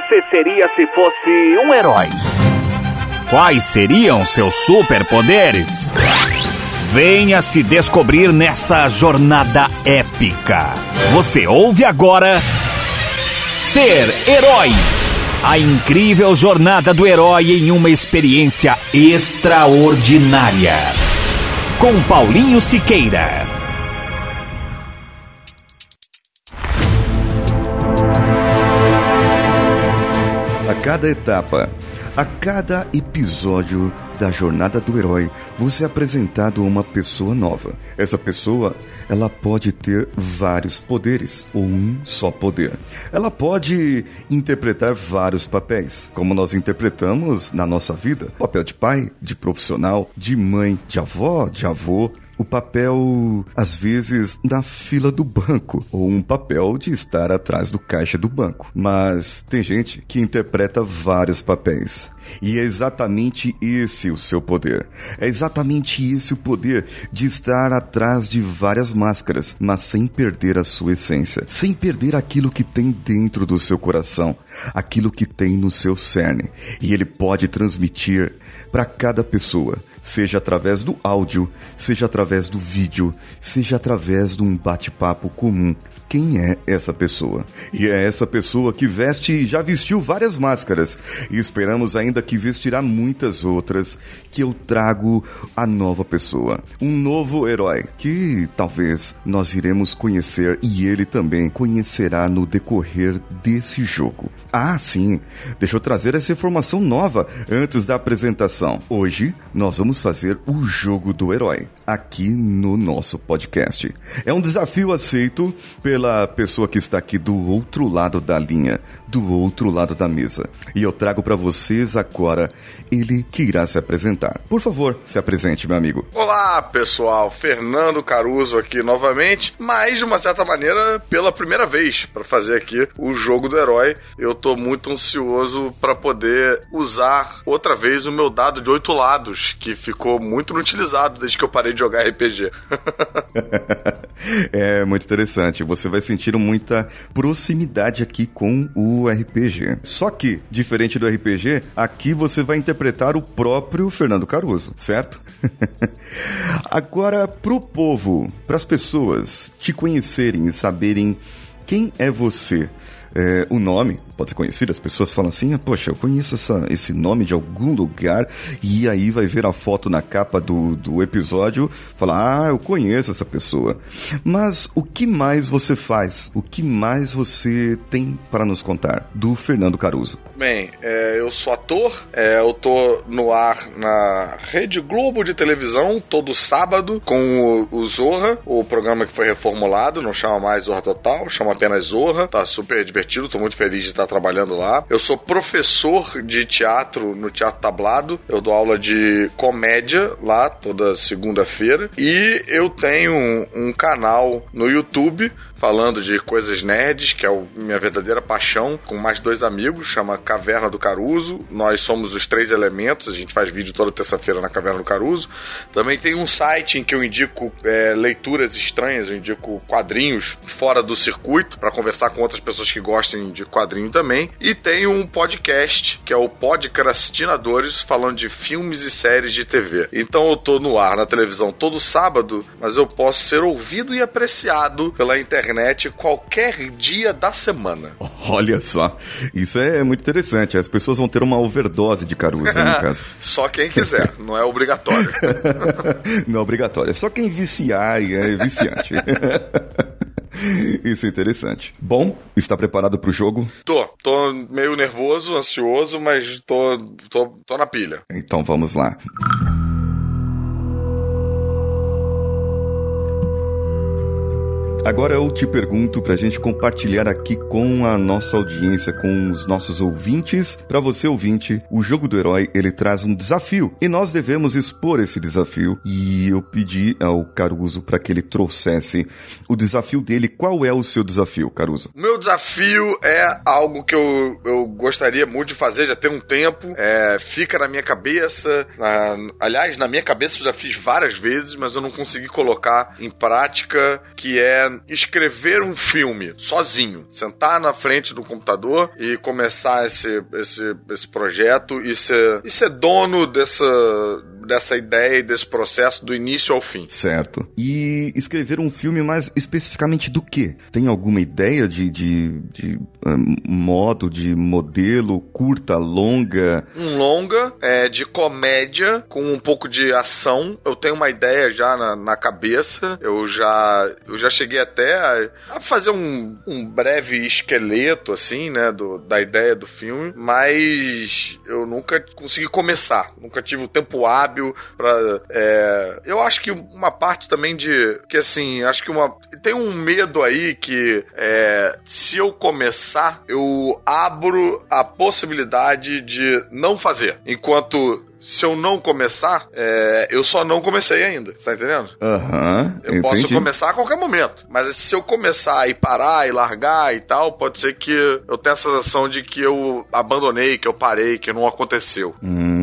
você seria se fosse um herói? Quais seriam seus superpoderes? Venha se descobrir nessa jornada épica. Você ouve agora Ser Herói. A incrível jornada do herói em uma experiência extraordinária. Com Paulinho Siqueira. Cada etapa, a cada episódio da jornada do herói, você é apresentado a uma pessoa nova. Essa pessoa, ela pode ter vários poderes ou um só poder. Ela pode interpretar vários papéis, como nós interpretamos na nossa vida: papel de pai, de profissional, de mãe, de avó, de avô, o papel, às vezes, na fila do banco, ou um papel de estar atrás do caixa do banco. Mas tem gente que interpreta vários papéis. E é exatamente esse o seu poder. É exatamente esse o poder de estar atrás de várias máscaras, mas sem perder a sua essência, sem perder aquilo que tem dentro do seu coração, aquilo que tem no seu cerne. E ele pode transmitir para cada pessoa seja através do áudio, seja através do vídeo, seja através de um bate-papo comum. Quem é essa pessoa? E é essa pessoa que veste e já vestiu várias máscaras, e esperamos ainda que vestirá muitas outras, que eu trago a nova pessoa, um novo herói, que talvez nós iremos conhecer e ele também conhecerá no decorrer desse jogo. Ah, sim, deixa eu trazer essa informação nova antes da apresentação. Hoje nós vamos fazer o jogo do herói aqui no nosso podcast. É um desafio aceito pela pessoa que está aqui do outro lado da linha, do outro lado da mesa. E eu trago para vocês agora ele que irá se apresentar. Por favor, se apresente, meu amigo. Olá, pessoal. Fernando Caruso aqui novamente, mas de uma certa maneira pela primeira vez para fazer aqui o jogo do herói. Eu tô muito ansioso para poder usar outra vez o meu dado de oito lados, que ficou muito inutilizado desde que eu parei de jogar RPG. é muito interessante. Você vai sentir muita proximidade aqui com o RPG. Só que, diferente do RPG, aqui você vai interpretar o próprio Fernando Caruso, certo? Agora, pro povo, para as pessoas te conhecerem e saberem quem é você, é, o nome pode ser conhecido, as pessoas falam assim, ah, poxa, eu conheço essa, esse nome de algum lugar, e aí vai ver a foto na capa do, do episódio, falar, ah, eu conheço essa pessoa. Mas o que mais você faz? O que mais você tem para nos contar do Fernando Caruso? Bem, é, eu sou ator, é, eu tô no ar na Rede Globo de televisão todo sábado com o, o Zorra, o programa que foi reformulado, não chama mais Zorra Total, chama apenas Zorra, tá super divertido, tô muito feliz de estar trabalhando lá. Eu sou professor de teatro no Teatro Tablado. Eu dou aula de comédia lá toda segunda-feira. E eu tenho um, um canal no YouTube falando de coisas nerds, que é a minha verdadeira paixão, com mais dois amigos, chama Caverna do Caruso. Nós somos os três elementos, a gente faz vídeo toda terça-feira na Caverna do Caruso. Também tem um site em que eu indico é, leituras estranhas, eu indico quadrinhos fora do circuito, para conversar com outras pessoas que gostem de quadrinho também. E tem um podcast, que é o Podcrastinadores, falando de filmes e séries de TV. Então eu tô no ar na televisão todo sábado, mas eu posso ser ouvido e apreciado pela internet internet qualquer dia da semana. Olha só, isso é muito interessante. As pessoas vão ter uma overdose de Caruso, no caso. só quem quiser, não é obrigatório. não é obrigatório, é só quem viciar e é viciante. Isso é interessante. Bom, está preparado para o jogo? Tô. Tô meio nervoso, ansioso, mas tô, tô, tô na pilha. Então vamos lá. Agora eu te pergunto para a gente compartilhar aqui com a nossa audiência, com os nossos ouvintes. Para você ouvinte, o jogo do herói ele traz um desafio e nós devemos expor esse desafio. E eu pedi ao Caruso para que ele trouxesse o desafio dele. Qual é o seu desafio, Caruso? Meu desafio é algo que eu, eu gostaria muito de fazer já tem um tempo. É, fica na minha cabeça. Na, aliás, na minha cabeça eu já fiz várias vezes, mas eu não consegui colocar em prática. Que é escrever um filme sozinho, sentar na frente do computador e começar esse, esse, esse projeto e ser, e ser dono dessa, dessa ideia e desse processo do início ao fim. Certo. E escrever um filme mais especificamente do que? Tem alguma ideia de, de, de um, modo, de modelo, curta, longa? Um longa, é, de comédia, com um pouco de ação. Eu tenho uma ideia já na, na cabeça. Eu já, eu já cheguei até a, a fazer um, um breve esqueleto, assim, né, do, da ideia do filme, mas eu nunca consegui começar. Nunca tive o tempo hábil sábio, pra, é, eu acho que uma parte também de, que assim, acho que uma, tem um medo aí que é, se eu começar, eu abro a possibilidade de não fazer, enquanto se eu não começar, é, eu só não comecei ainda. Tá entendendo? Aham. Uhum, eu posso começar a qualquer momento. Mas se eu começar e parar e largar e tal, pode ser que eu tenha a sensação de que eu abandonei, que eu parei, que não aconteceu. Hum,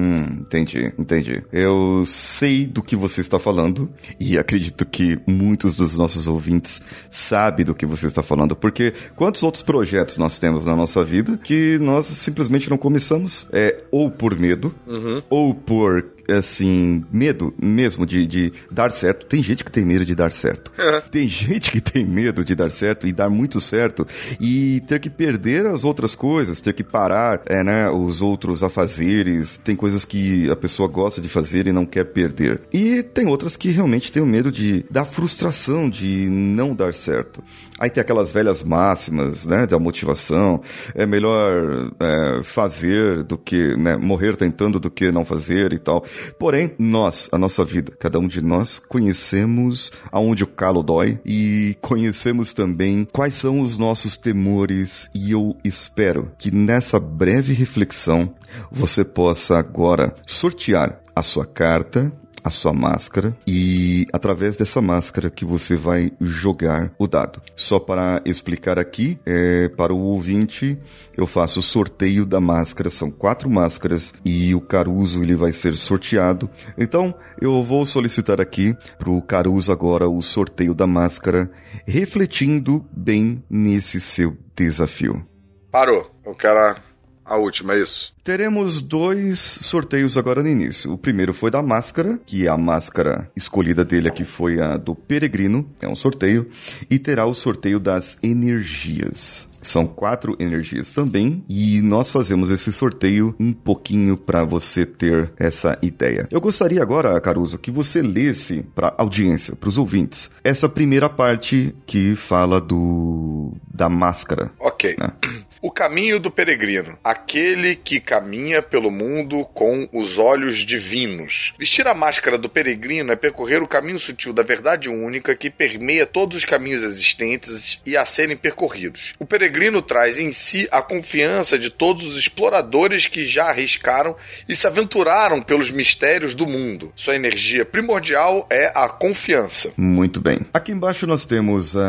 entendi, entendi. Eu sei do que você está falando e acredito que muitos dos nossos ouvintes sabem do que você está falando, porque quantos outros projetos nós temos na nossa vida que nós simplesmente não começamos, é, ou por medo, uhum. ou por assim, medo mesmo de, de dar certo. Tem gente que tem medo de dar certo. É. Tem gente que tem medo de dar certo e dar muito certo e ter que perder as outras coisas, ter que parar, é, né, os outros afazeres. Tem coisas que a pessoa gosta de fazer e não quer perder. E tem outras que realmente tem o medo de da frustração de não dar certo. Aí tem aquelas velhas máximas, né, da motivação. É melhor é, fazer do que, né, morrer tentando do que não fazer e tal. Porém, nós, a nossa vida, cada um de nós, conhecemos aonde o calo dói e conhecemos também quais são os nossos temores. E eu espero que nessa breve reflexão você possa agora sortear a sua carta a sua máscara e através dessa máscara que você vai jogar o dado. Só para explicar aqui, é, para o ouvinte, eu faço o sorteio da máscara, são quatro máscaras e o Caruso ele vai ser sorteado. Então eu vou solicitar aqui para o Caruso agora o sorteio da máscara, refletindo bem nesse seu desafio. Parou. Eu quero a última, é isso? Teremos dois sorteios agora no início. O primeiro foi da máscara, que é a máscara escolhida dele aqui foi a do Peregrino, é um sorteio, e terá o sorteio das energias. São quatro energias também e nós fazemos esse sorteio um pouquinho para você ter essa ideia. Eu gostaria agora, Caruso, que você lesse para audiência, para os ouvintes, essa primeira parte que fala do da máscara. Ok. Né? O caminho do peregrino, aquele que caminha pelo mundo com os olhos divinos. Vestir a máscara do peregrino é percorrer o caminho sutil da verdade única que permeia todos os caminhos existentes e a serem percorridos. O peregrino traz em si a confiança de todos os exploradores que já arriscaram e se aventuraram pelos mistérios do mundo. Sua energia primordial é a confiança. Muito bem. Aqui embaixo nós temos uh,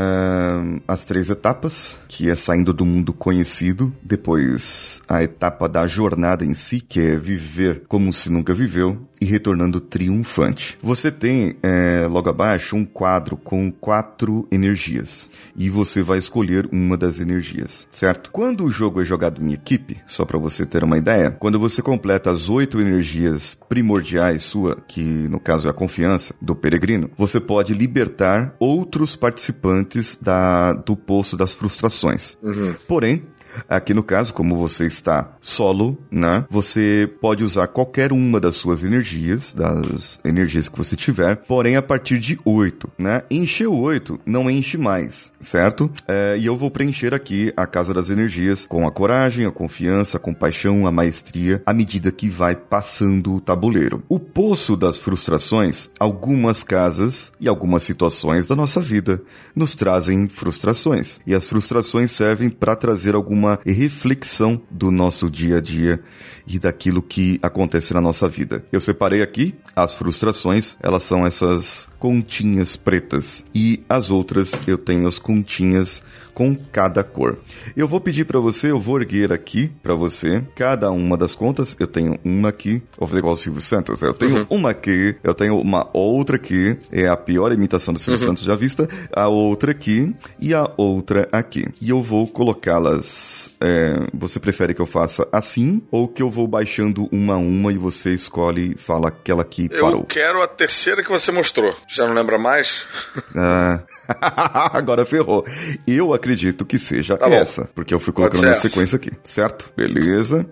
as três etapas, que é saindo do mundo conhecido depois a etapa da jornada em si, que é viver como se nunca viveu, e retornando triunfante. Você tem é, logo abaixo um quadro com quatro energias e você vai escolher uma das energias, certo? Quando o jogo é jogado em equipe, só para você ter uma ideia, quando você completa as oito energias primordiais sua, que no caso é a confiança do peregrino, você pode libertar outros participantes da, do poço das frustrações. Uhum. Porém, Aqui no caso, como você está solo, né? Você pode usar qualquer uma das suas energias, das energias que você tiver, porém a partir de 8, né? Encheu 8, não enche mais, certo? É, e eu vou preencher aqui a casa das energias com a coragem, a confiança, a compaixão, a maestria, à medida que vai passando o tabuleiro. O poço das frustrações, algumas casas e algumas situações da nossa vida nos trazem frustrações. E as frustrações servem para trazer alguma uma reflexão do nosso dia a dia e daquilo que acontece na nossa vida. Eu separei aqui as frustrações, elas são essas continhas pretas e as outras eu tenho as continhas com cada cor. Eu vou pedir para você, eu vou erguer aqui para você cada uma das contas. Eu tenho uma aqui, vou fazer igual o Silvio Santos. Eu tenho uhum. uma aqui, eu tenho uma outra aqui, é a pior imitação do Silvio uhum. Santos já vista, a outra aqui e a outra aqui. E eu vou colocá-las. É, você prefere que eu faça assim ou que eu vou baixando uma a uma e você escolhe e fala aquela que eu parou? Eu quero a terceira que você mostrou. Já não lembra mais? Ah. Agora ferrou. Eu acredito que seja tá essa, porque eu fui colocando na sequência aqui, certo? Beleza.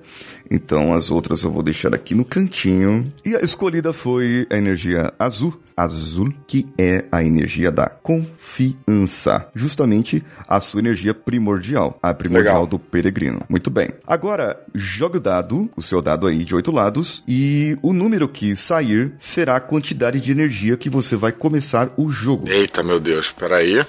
Então as outras eu vou deixar aqui no cantinho. E a escolhida foi a energia azul, azul, que é a energia da confiança. Justamente a sua energia primordial, a primordial Legal. do peregrino. Muito bem. Agora, jogue o dado, o seu dado aí de oito lados, e o número que sair será a quantidade de energia que você vai começar o jogo. Eita, meu Deus, peraí.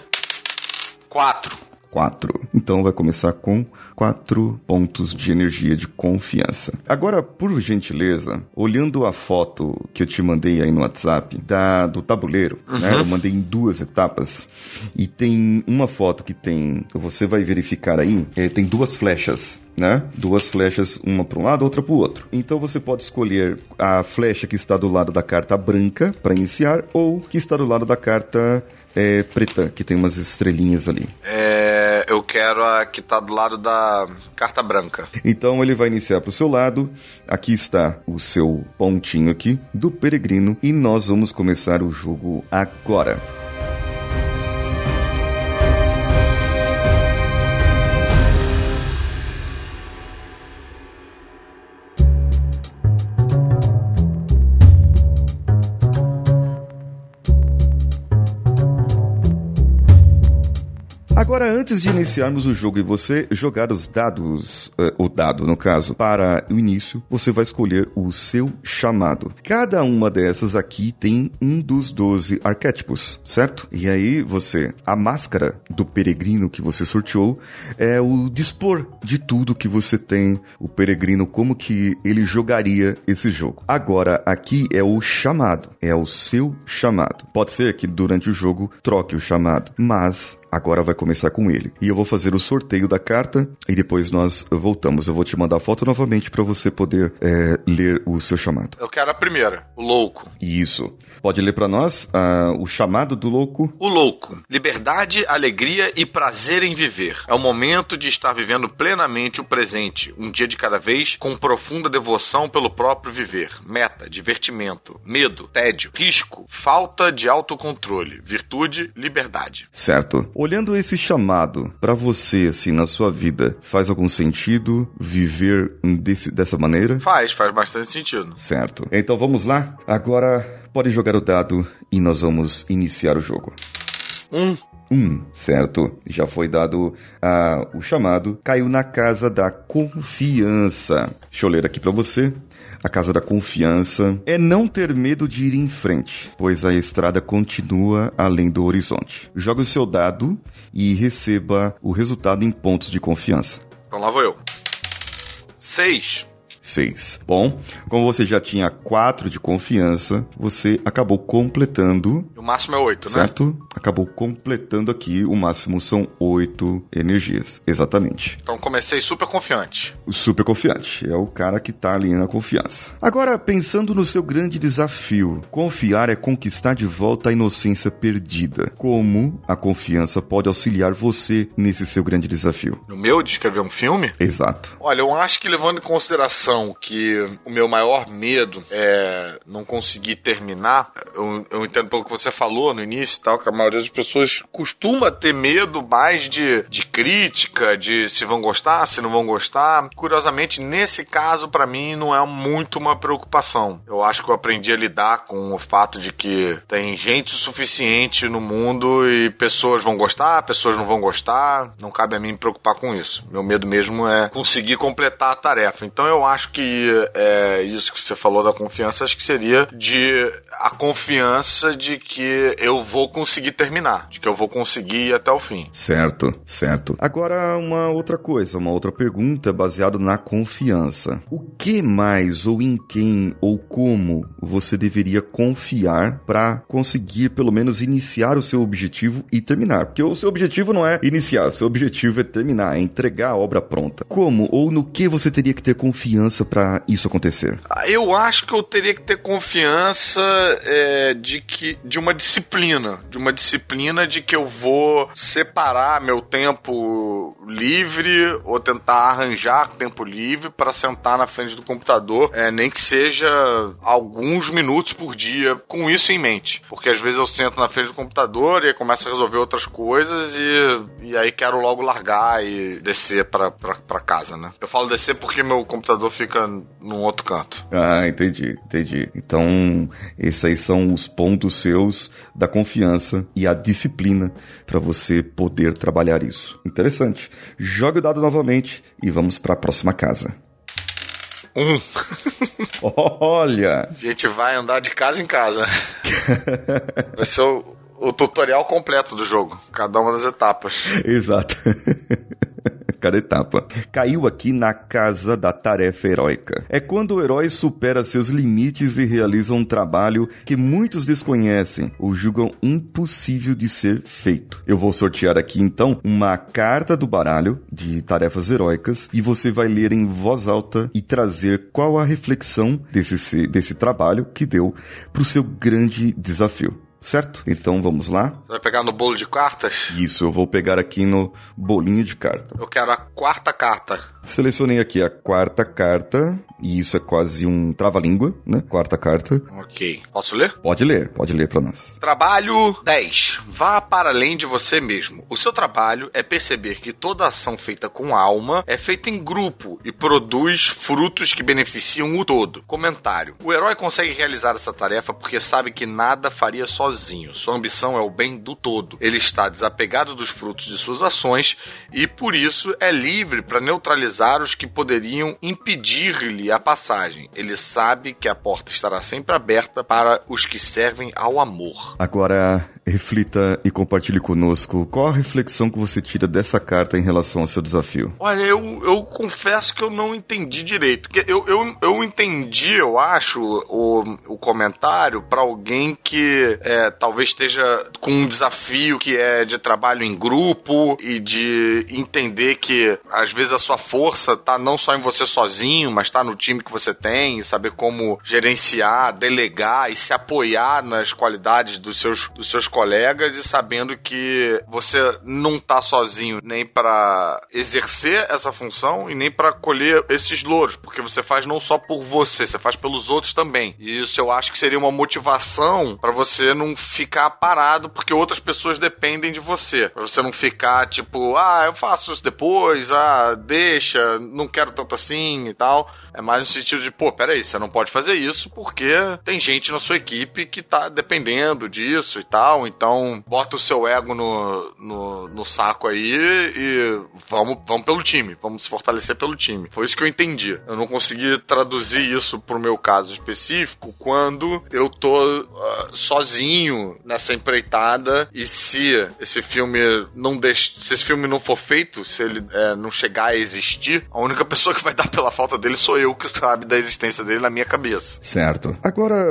Quatro. 4. Então vai começar com 4 pontos de energia de confiança. Agora, por gentileza, olhando a foto que eu te mandei aí no WhatsApp da, do tabuleiro, uhum. né? Eu mandei em duas etapas. E tem uma foto que tem, você vai verificar aí, é, tem duas flechas né? Duas flechas, uma para um lado, outra para o outro. Então você pode escolher a flecha que está do lado da carta branca para iniciar ou que está do lado da carta é, preta, que tem umas estrelinhas ali. É, eu quero a que tá do lado da carta branca. Então ele vai iniciar pro seu lado. Aqui está o seu pontinho aqui do peregrino e nós vamos começar o jogo agora. Agora, antes de iniciarmos o jogo e você jogar os dados, uh, o dado no caso, para o início, você vai escolher o seu chamado. Cada uma dessas aqui tem um dos 12 arquétipos, certo? E aí você, a máscara do peregrino que você sorteou é o dispor de tudo que você tem, o peregrino, como que ele jogaria esse jogo. Agora, aqui é o chamado, é o seu chamado. Pode ser que durante o jogo troque o chamado, mas Agora vai começar com ele. E eu vou fazer o sorteio da carta e depois nós voltamos. Eu vou te mandar a foto novamente para você poder é, ler o seu chamado. Eu quero a primeira, o louco. Isso. Pode ler para nós uh, o chamado do louco? O louco. Liberdade, alegria e prazer em viver. É o momento de estar vivendo plenamente o presente, um dia de cada vez, com profunda devoção pelo próprio viver. Meta, divertimento, medo, tédio, risco, falta de autocontrole, virtude, liberdade. Certo. Olhando esse chamado para você, assim, na sua vida, faz algum sentido viver desse, dessa maneira? Faz, faz bastante sentido. Certo. Então vamos lá? Agora pode jogar o dado e nós vamos iniciar o jogo. Um. Um, certo. Já foi dado uh, o chamado. Caiu na casa da confiança. Deixa eu ler aqui para você. A casa da confiança é não ter medo de ir em frente, pois a estrada continua além do horizonte. Jogue o seu dado e receba o resultado em pontos de confiança. Então lá vou eu. Seis. 6. Bom, como você já tinha 4 de confiança, você acabou completando. O máximo é 8, né? Certo? Acabou completando aqui, o máximo são 8 energias. Exatamente. Então comecei super confiante. Super confiante. É o cara que tá ali na confiança. Agora, pensando no seu grande desafio, confiar é conquistar de volta a inocência perdida. Como a confiança pode auxiliar você nesse seu grande desafio? No meu, de escrever um filme? Exato. Olha, eu acho que levando em consideração que o meu maior medo é não conseguir terminar. Eu, eu entendo pelo que você falou no início e tal, que a maioria das pessoas costuma ter medo mais de, de crítica, de se vão gostar, se não vão gostar. Curiosamente, nesse caso, para mim, não é muito uma preocupação. Eu acho que eu aprendi a lidar com o fato de que tem gente suficiente no mundo e pessoas vão gostar, pessoas não vão gostar. Não cabe a mim me preocupar com isso. Meu medo mesmo é conseguir completar a tarefa. Então eu acho acho que é, isso que você falou da confiança, acho que seria de a confiança de que eu vou conseguir terminar, de que eu vou conseguir ir até o fim. Certo, certo. Agora, uma outra coisa, uma outra pergunta baseada na confiança. O que mais ou em quem ou como você deveria confiar para conseguir pelo menos iniciar o seu objetivo e terminar? Porque o seu objetivo não é iniciar, o seu objetivo é terminar, é entregar a obra pronta. Como ou no que você teria que ter confiança para isso acontecer? Ah, eu acho que eu teria que ter confiança é, de que de uma disciplina, de uma disciplina de que eu vou separar meu tempo livre ou tentar arranjar tempo livre para sentar na frente do computador, é, nem que seja alguns minutos por dia, com isso em mente. Porque às vezes eu sento na frente do computador e começo a resolver outras coisas e, e aí quero logo largar e descer para casa, né? Eu falo descer porque meu computador fica num outro canto. Ah, entendi, entendi. Então, esses aí são os pontos seus da confiança e a disciplina para você poder trabalhar isso. Interessante. Jogue o dado novamente e vamos para a próxima casa. Um. Olha! A gente vai andar de casa em casa. vai ser o, o tutorial completo do jogo, cada uma das etapas. Exato. cada etapa. Caiu aqui na casa da tarefa heróica. É quando o herói supera seus limites e realiza um trabalho que muitos desconhecem ou julgam impossível de ser feito. Eu vou sortear aqui então uma carta do baralho de tarefas heróicas e você vai ler em voz alta e trazer qual a reflexão desse, desse trabalho que deu para o seu grande desafio certo? Então vamos lá. Você vai pegar no bolo de cartas? Isso, eu vou pegar aqui no bolinho de carta. Eu quero a quarta carta. Selecionei aqui a quarta carta, e isso é quase um trava-língua, né? Quarta carta. Ok. Posso ler? Pode ler, pode ler para nós. Trabalho 10. Vá para além de você mesmo. O seu trabalho é perceber que toda ação feita com alma é feita em grupo e produz frutos que beneficiam o todo. Comentário. O herói consegue realizar essa tarefa porque sabe que nada faria sozinho. Sua ambição é o bem do todo. Ele está desapegado dos frutos de suas ações e, por isso, é livre para neutralizar os que poderiam impedir-lhe a passagem. Ele sabe que a porta estará sempre aberta para os que servem ao amor. Agora, reflita e compartilhe conosco qual a reflexão que você tira dessa carta em relação ao seu desafio. Olha, eu, eu confesso que eu não entendi direito. Eu, eu, eu entendi, eu acho, o, o comentário para alguém que é, talvez esteja com um desafio que é de trabalho em grupo e de entender que às vezes a sua força tá não só em você sozinho, mas tá no time que você tem, saber como gerenciar, delegar e se apoiar nas qualidades dos seus, dos seus colegas e sabendo que você não tá sozinho nem para exercer essa função e nem para colher esses louros, porque você faz não só por você, você faz pelos outros também. E isso eu acho que seria uma motivação para você não ficar parado porque outras pessoas dependem de você. Pra você não ficar tipo, ah, eu faço isso depois, ah, deixa, não quero tanto assim e tal. É mais no sentido de, pô, peraí, você não pode fazer isso porque tem gente na sua equipe que tá dependendo disso e tal. Então, bota o seu ego no, no, no saco aí e vamos, vamos pelo time. Vamos se fortalecer pelo time. Foi isso que eu entendi. Eu não consegui traduzir isso pro meu caso específico quando eu tô uh, sozinho nessa empreitada e se esse filme não deixa, se esse filme não for feito, se ele é, não chegar a existir, a única pessoa que vai dar pela falta dele sou eu que sabe da existência dele na minha cabeça. Certo. Agora,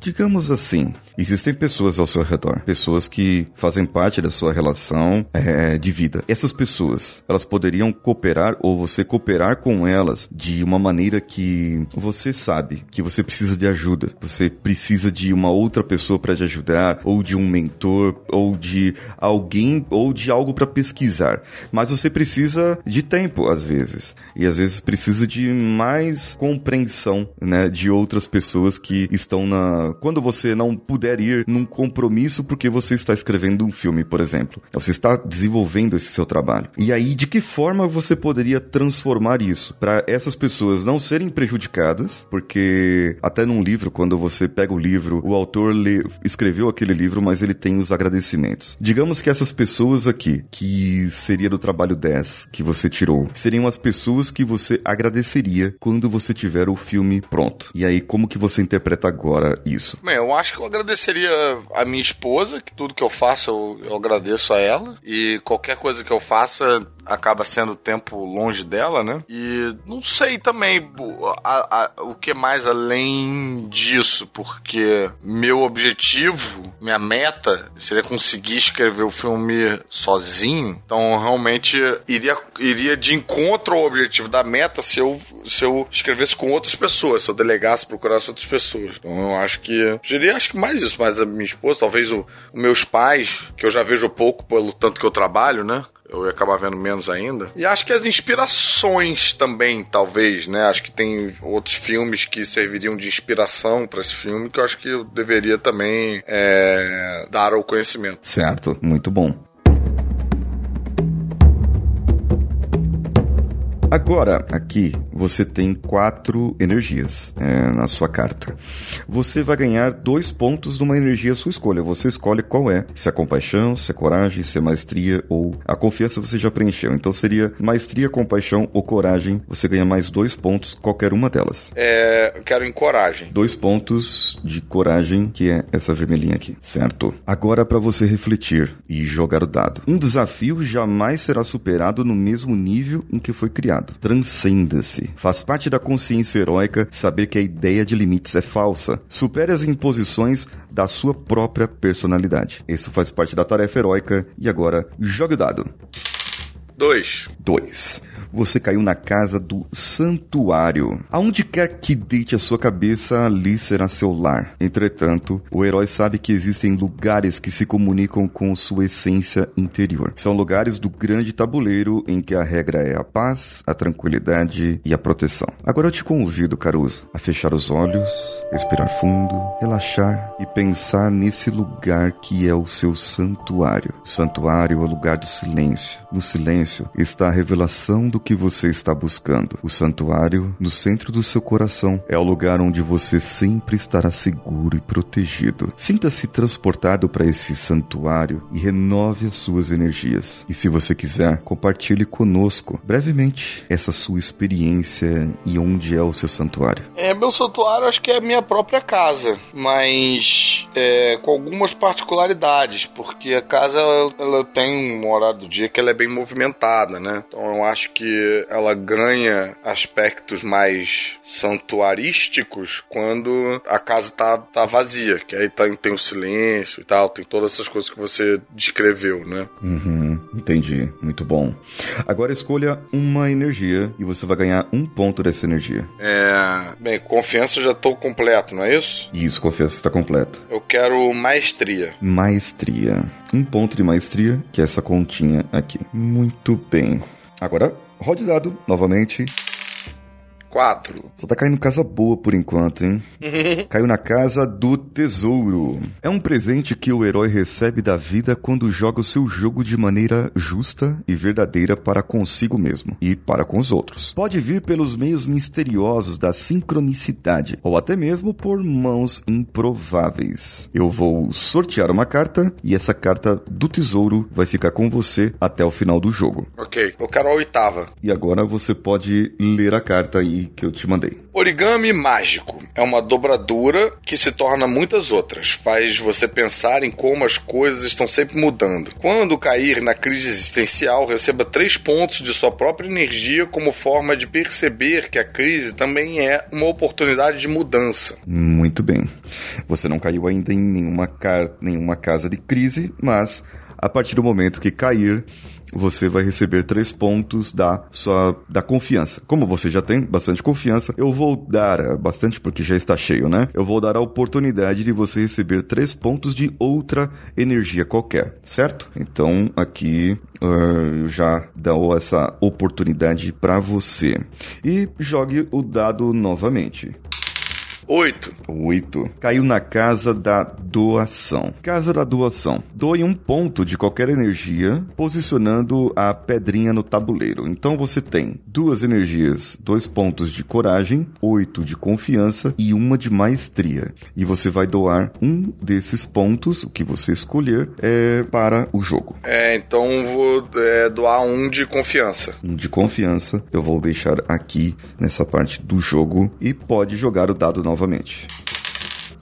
digamos assim, existem pessoas ao seu redor, pessoas que fazem parte da sua relação é, de vida. Essas pessoas, elas poderiam cooperar ou você cooperar com elas de uma maneira que você sabe que você precisa de ajuda, você precisa de uma outra pessoa para te ajudar, ou de um mentor, ou de alguém, ou de algo para pesquisar. Mas você precisa de tempo às vezes, e às vezes precisa de mais compreensão, né, de outras pessoas que estão na quando você não puder ir num compromisso isso porque você está escrevendo um filme, por exemplo. Você está desenvolvendo esse seu trabalho. E aí, de que forma você poderia transformar isso para essas pessoas não serem prejudicadas? Porque até num livro, quando você pega o livro, o autor lê, escreveu aquele livro, mas ele tem os agradecimentos. Digamos que essas pessoas aqui, que seria do trabalho 10 que você tirou, seriam as pessoas que você agradeceria quando você tiver o filme pronto. E aí, como que você interpreta agora isso? Bem, eu acho que eu agradeceria a minha esposa, que tudo que eu faço eu, eu agradeço a ela. E qualquer coisa que eu faça, acaba sendo tempo longe dela, né? E não sei também a, a, o que mais além disso, porque meu objetivo, minha meta seria conseguir escrever o filme sozinho. Então, realmente iria, iria de encontro ao objetivo da meta se eu, se eu escrevesse com outras pessoas, se eu delegasse, procurasse outras pessoas. Então, eu acho que seria acho que mais isso, mais a minha esposa, talvez os meus pais, que eu já vejo pouco pelo tanto que eu trabalho, né? Eu ia acabar vendo menos ainda. E acho que as inspirações também, talvez, né? Acho que tem outros filmes que serviriam de inspiração para esse filme que eu acho que eu deveria também é, dar ao conhecimento. Certo, muito bom. Agora, aqui você tem quatro energias é, na sua carta. Você vai ganhar dois pontos de uma energia à sua escolha. Você escolhe qual é: se é compaixão, se é coragem, se é maestria ou a confiança você já preencheu. Então seria maestria, compaixão ou coragem. Você ganha mais dois pontos, qualquer uma delas. É, eu quero em coragem. Dois pontos de coragem, que é essa vermelhinha aqui, certo? Agora para você refletir e jogar o dado. Um desafio jamais será superado no mesmo nível em que foi criado Transcenda-se. Faz parte da consciência heróica saber que a ideia de limites é falsa. Supere as imposições da sua própria personalidade. Isso faz parte da tarefa heróica. E agora, jogue o dado. Dois. Dois você caiu na casa do santuário. Aonde quer que deite a sua cabeça, ali será seu lar. Entretanto, o herói sabe que existem lugares que se comunicam com sua essência interior. São lugares do grande tabuleiro em que a regra é a paz, a tranquilidade e a proteção. Agora eu te convido, Caruso, a fechar os olhos, respirar fundo, relaxar e pensar nesse lugar que é o seu santuário. O santuário é o lugar do silêncio. No silêncio está a revelação do que você está buscando. O santuário, no centro do seu coração, é o lugar onde você sempre estará seguro e protegido. Sinta-se transportado para esse santuário e renove as suas energias. E se você quiser, compartilhe conosco brevemente essa sua experiência e onde é o seu santuário. É, meu santuário acho que é a minha própria casa, mas é, com algumas particularidades, porque a casa ela, ela tem um horário do dia que ela é bem movimentada, né? Então eu acho que ela ganha aspectos mais santuarísticos quando a casa tá, tá vazia, que aí tá, tem o silêncio e tal, tem todas essas coisas que você descreveu, né? Uhum, entendi. Muito bom. Agora escolha uma energia e você vai ganhar um ponto dessa energia. É. Bem, confiança já tô completo, não é isso? Isso, confiança está completo. Eu quero maestria. Maestria. Um ponto de maestria, que é essa continha aqui. Muito bem. Agora Rode dado novamente. 4. Só tá caindo casa boa por enquanto, hein? Caiu na casa do tesouro. É um presente que o herói recebe da vida quando joga o seu jogo de maneira justa e verdadeira para consigo mesmo e para com os outros. Pode vir pelos meios misteriosos da sincronicidade ou até mesmo por mãos improváveis. Eu vou sortear uma carta e essa carta do tesouro vai ficar com você até o final do jogo. Ok, eu quero a oitava. E agora você pode ler a carta aí que eu te mandei. Origami mágico é uma dobradura que se torna muitas outras. Faz você pensar em como as coisas estão sempre mudando. Quando cair na crise existencial, receba três pontos de sua própria energia como forma de perceber que a crise também é uma oportunidade de mudança. Muito bem. Você não caiu ainda em nenhuma, nenhuma casa de crise, mas a partir do momento que cair, você vai receber três pontos da sua da confiança. Como você já tem bastante confiança, eu vou dar é, bastante porque já está cheio, né? Eu vou dar a oportunidade de você receber três pontos de outra energia qualquer, certo? Então aqui eu já dou essa oportunidade para você e jogue o dado novamente. Oito. Oito. Caiu na casa da doação. Casa da doação. Doe um ponto de qualquer energia, posicionando a pedrinha no tabuleiro. Então você tem duas energias, dois pontos de coragem, oito de confiança e uma de maestria. E você vai doar um desses pontos, o que você escolher, é, para o jogo. É, então vou é, doar um de confiança. Um de confiança eu vou deixar aqui nessa parte do jogo e pode jogar o dado novamente.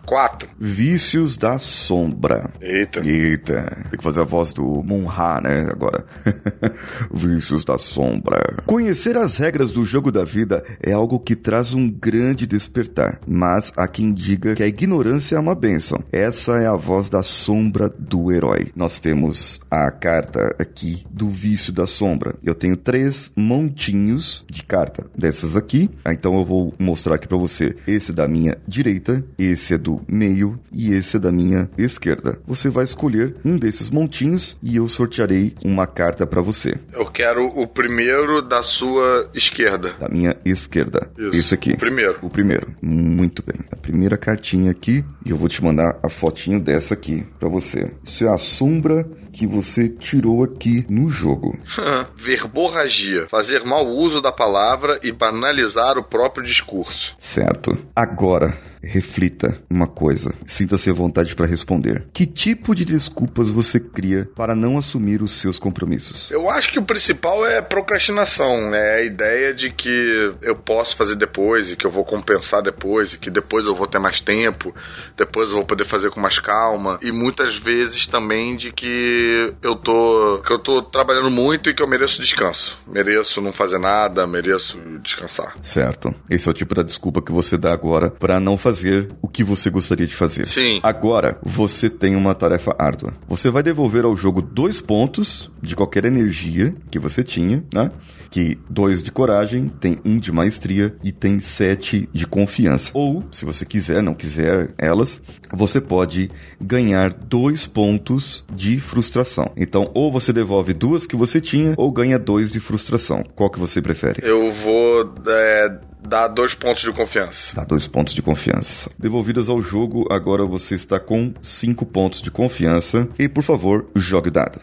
Quatro. Vícios da Sombra. Eita. Eita, tem que fazer a voz do Monra, né? Agora. Vícios da Sombra. Conhecer as regras do jogo da vida é algo que traz um grande despertar, mas há quem diga que a ignorância é uma bênção. Essa é a voz da sombra do herói. Nós temos a carta aqui do Vício da Sombra. Eu tenho três montinhos de carta dessas aqui. Ah, Então eu vou mostrar aqui pra você. Esse é da minha direita, esse é do meio e esse é da minha esquerda. Você vai escolher um desses montinhos e eu sortearei uma carta pra você. Eu quero o primeiro da sua esquerda. Da minha esquerda. Isso. Esse aqui. O primeiro. O primeiro. Muito bem. A primeira cartinha aqui e eu vou te mandar a fotinho dessa aqui pra você. Isso é a sombra que você tirou aqui no jogo. Verborragia. Fazer mau uso da palavra e banalizar o próprio discurso. Certo. Agora, reflita uma coisa. Sinta-se à vontade para responder. Que tipo de desculpas você cria para não assumir os seus compromissos? Eu acho que o principal é procrastinação, né? É a ideia de que eu posso fazer depois e que eu vou compensar depois e que depois eu vou ter mais tempo, depois eu vou poder fazer com mais calma e muitas vezes também de que eu tô que eu tô trabalhando muito e que eu mereço descanso. Mereço não fazer nada, mereço descansar. Certo. Esse é o tipo da desculpa que você dá agora para não fazer o que você gostaria de fazer. Sim. Agora, você tem uma tarefa árdua. Você vai devolver ao jogo dois pontos de qualquer energia que você tinha, né? Que dois de coragem, tem um de maestria e tem sete de confiança. Ou, se você quiser, não quiser elas, você pode ganhar dois pontos de frustração. Então, ou você devolve duas que você tinha, ou ganha dois de frustração. Qual que você prefere? Eu vou é, dar dois pontos de confiança. Dá dois pontos de confiança. Devolvidas ao jogo, agora você está com cinco pontos de confiança. E, por favor, jogue o dado.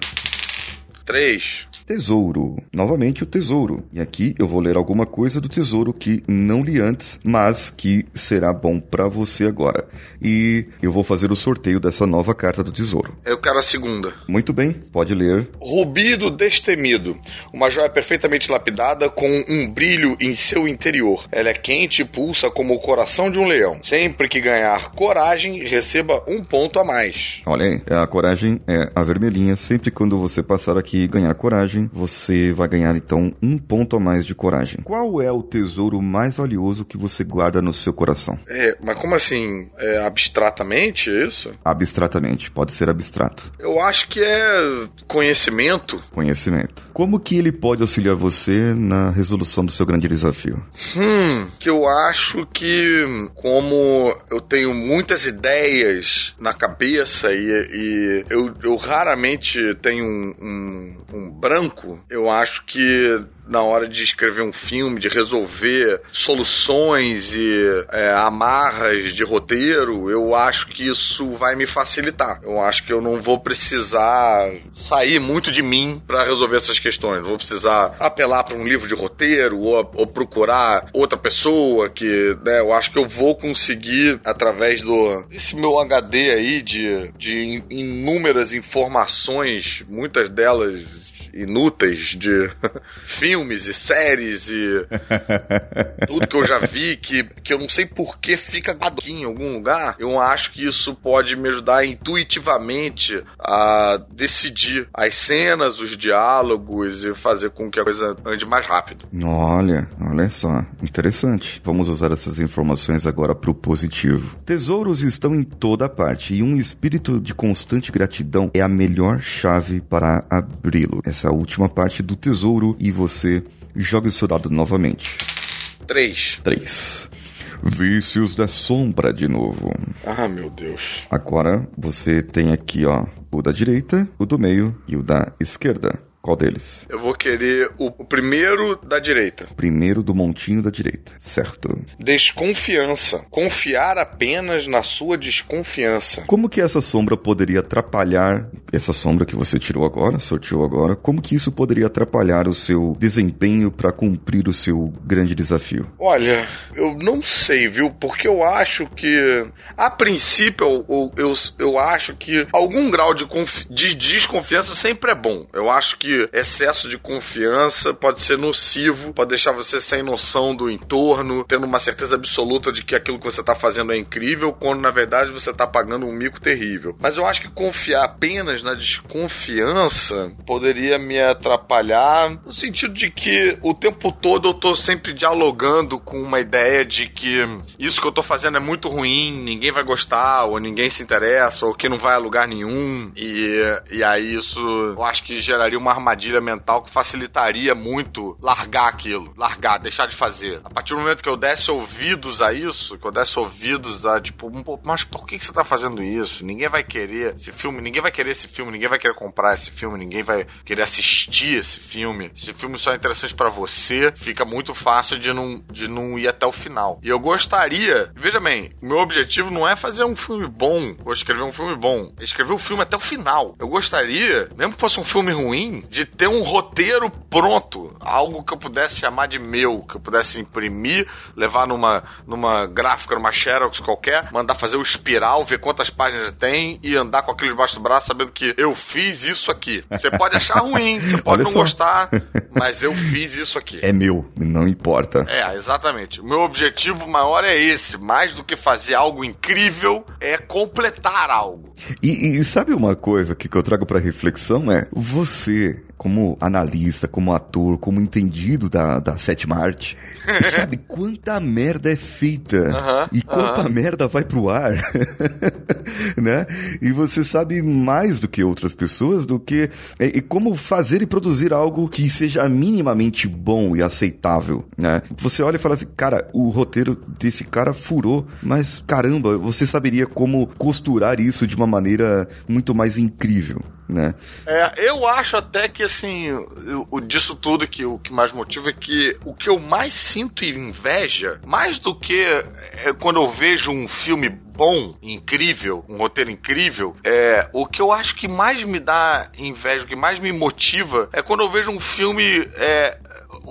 Três. Tesouro. Novamente o tesouro. E aqui eu vou ler alguma coisa do tesouro que não li antes, mas que será bom pra você agora. E eu vou fazer o sorteio dessa nova carta do tesouro. Eu quero a segunda. Muito bem, pode ler. Rubido destemido. Uma joia perfeitamente lapidada com um brilho em seu interior. Ela é quente e pulsa como o coração de um leão. Sempre que ganhar coragem, receba um ponto a mais. Olha aí, a coragem é a vermelhinha. Sempre quando você passar aqui e ganhar coragem, você vai ganhar então um ponto a mais de coragem. Qual é o tesouro mais valioso que você guarda no seu coração? É, mas como assim? É, abstratamente é isso? Abstratamente, pode ser abstrato. Eu acho que é conhecimento. Conhecimento. Como que ele pode auxiliar você na resolução do seu grande desafio? Hum, que eu acho que como eu tenho muitas ideias na cabeça e, e eu, eu raramente tenho um, um, um branco, eu acho que na hora de escrever um filme, de resolver soluções e é, amarras de roteiro, eu acho que isso vai me facilitar. Eu acho que eu não vou precisar sair muito de mim para resolver essas questões. Vou precisar apelar para um livro de roteiro ou, ou, procurar outra pessoa que, né, eu acho que eu vou conseguir através do esse meu HD aí de, de inúmeras informações, muitas delas inúteis de filmes e séries e tudo que eu já vi que, que eu não sei por que fica aqui em algum lugar, eu acho que isso pode me ajudar intuitivamente a decidir as cenas, os diálogos e fazer com que a coisa ande mais rápido. Olha, olha só, interessante. Vamos usar essas informações agora para o positivo. Tesouros estão em toda parte e um espírito de constante gratidão é a melhor chave para abri-lo. É a última parte do tesouro e você joga o seu dado novamente. 3. 3. Vícios da sombra de novo. Ah, meu Deus. Agora você tem aqui, ó, o da direita, o do meio e o da esquerda. Qual deles? Eu vou querer o, primeiro da direita. Primeiro do montinho da direita, certo? Desconfiança. Confiar apenas na sua desconfiança. Como que essa sombra poderia atrapalhar essa sombra que você tirou agora, sorteou agora? Como que isso poderia atrapalhar o seu desempenho para cumprir o seu grande desafio? Olha, eu não sei, viu? Porque eu acho que, a princípio, eu, eu, eu acho que algum grau de, de desconfiança sempre é bom. Eu acho que excesso de confiança pode ser nocivo, pode deixar você sem noção do entorno, tendo uma certeza absoluta de que aquilo que você está fazendo é incrível, quando na verdade você está pagando um mico terrível. Mas eu acho que confiar apenas na desconfiança poderia me atrapalhar no sentido de que o tempo todo eu tô sempre dialogando com uma ideia de que isso que eu tô fazendo é muito ruim, ninguém vai gostar, ou ninguém se interessa, ou que não vai a lugar nenhum. E, e aí isso eu acho que geraria uma armadilha mental que facilitaria muito largar aquilo, largar, deixar de fazer. A partir do momento que eu desse ouvidos a isso, que eu desse ouvidos a tipo, mas por que, que você tá fazendo isso? Ninguém vai querer esse filme, ninguém vai querer esse filme, ninguém vai querer comprar esse filme, ninguém vai querer assistir esse filme. Esse filme só é interessante para você, fica muito fácil de não, de não ir até o final. E eu gostaria, veja bem, o meu objetivo não é fazer um filme bom, ou escrever um filme bom, é escrever o filme até o final. Eu gostaria, mesmo que fosse um filme ruim, de ter um roteiro pronto, algo que eu pudesse chamar de meu, que eu pudesse imprimir, levar numa, numa gráfica, numa Xerox qualquer, mandar fazer o espiral, ver quantas páginas tem e andar com aquilo debaixo do braço sabendo que eu fiz isso aqui. Você pode achar ruim, você pode Olha não só. gostar, mas eu fiz isso aqui. É meu, não importa. É, exatamente. O meu objetivo maior é esse, mais do que fazer algo incrível, é completar algo. E, e sabe uma coisa que, que eu trago para reflexão é você como analista, como ator, como entendido da, da sétima arte, sabe quanta merda é feita uh -huh, e quanta uh -huh. merda vai pro ar, né? E você sabe mais do que outras pessoas do que e, e, como fazer e produzir algo que seja minimamente bom e aceitável, né? Você olha e fala assim, cara, o roteiro desse cara furou, mas caramba, você saberia como costurar isso de uma maneira muito mais incrível, né? É, eu acho até que assim, o, disso tudo que o que mais motiva é que o que eu mais sinto inveja, mais do que é, quando eu vejo um filme bom, incrível, um roteiro incrível, é o que eu acho que mais me dá inveja, o que mais me motiva é quando eu vejo um filme é,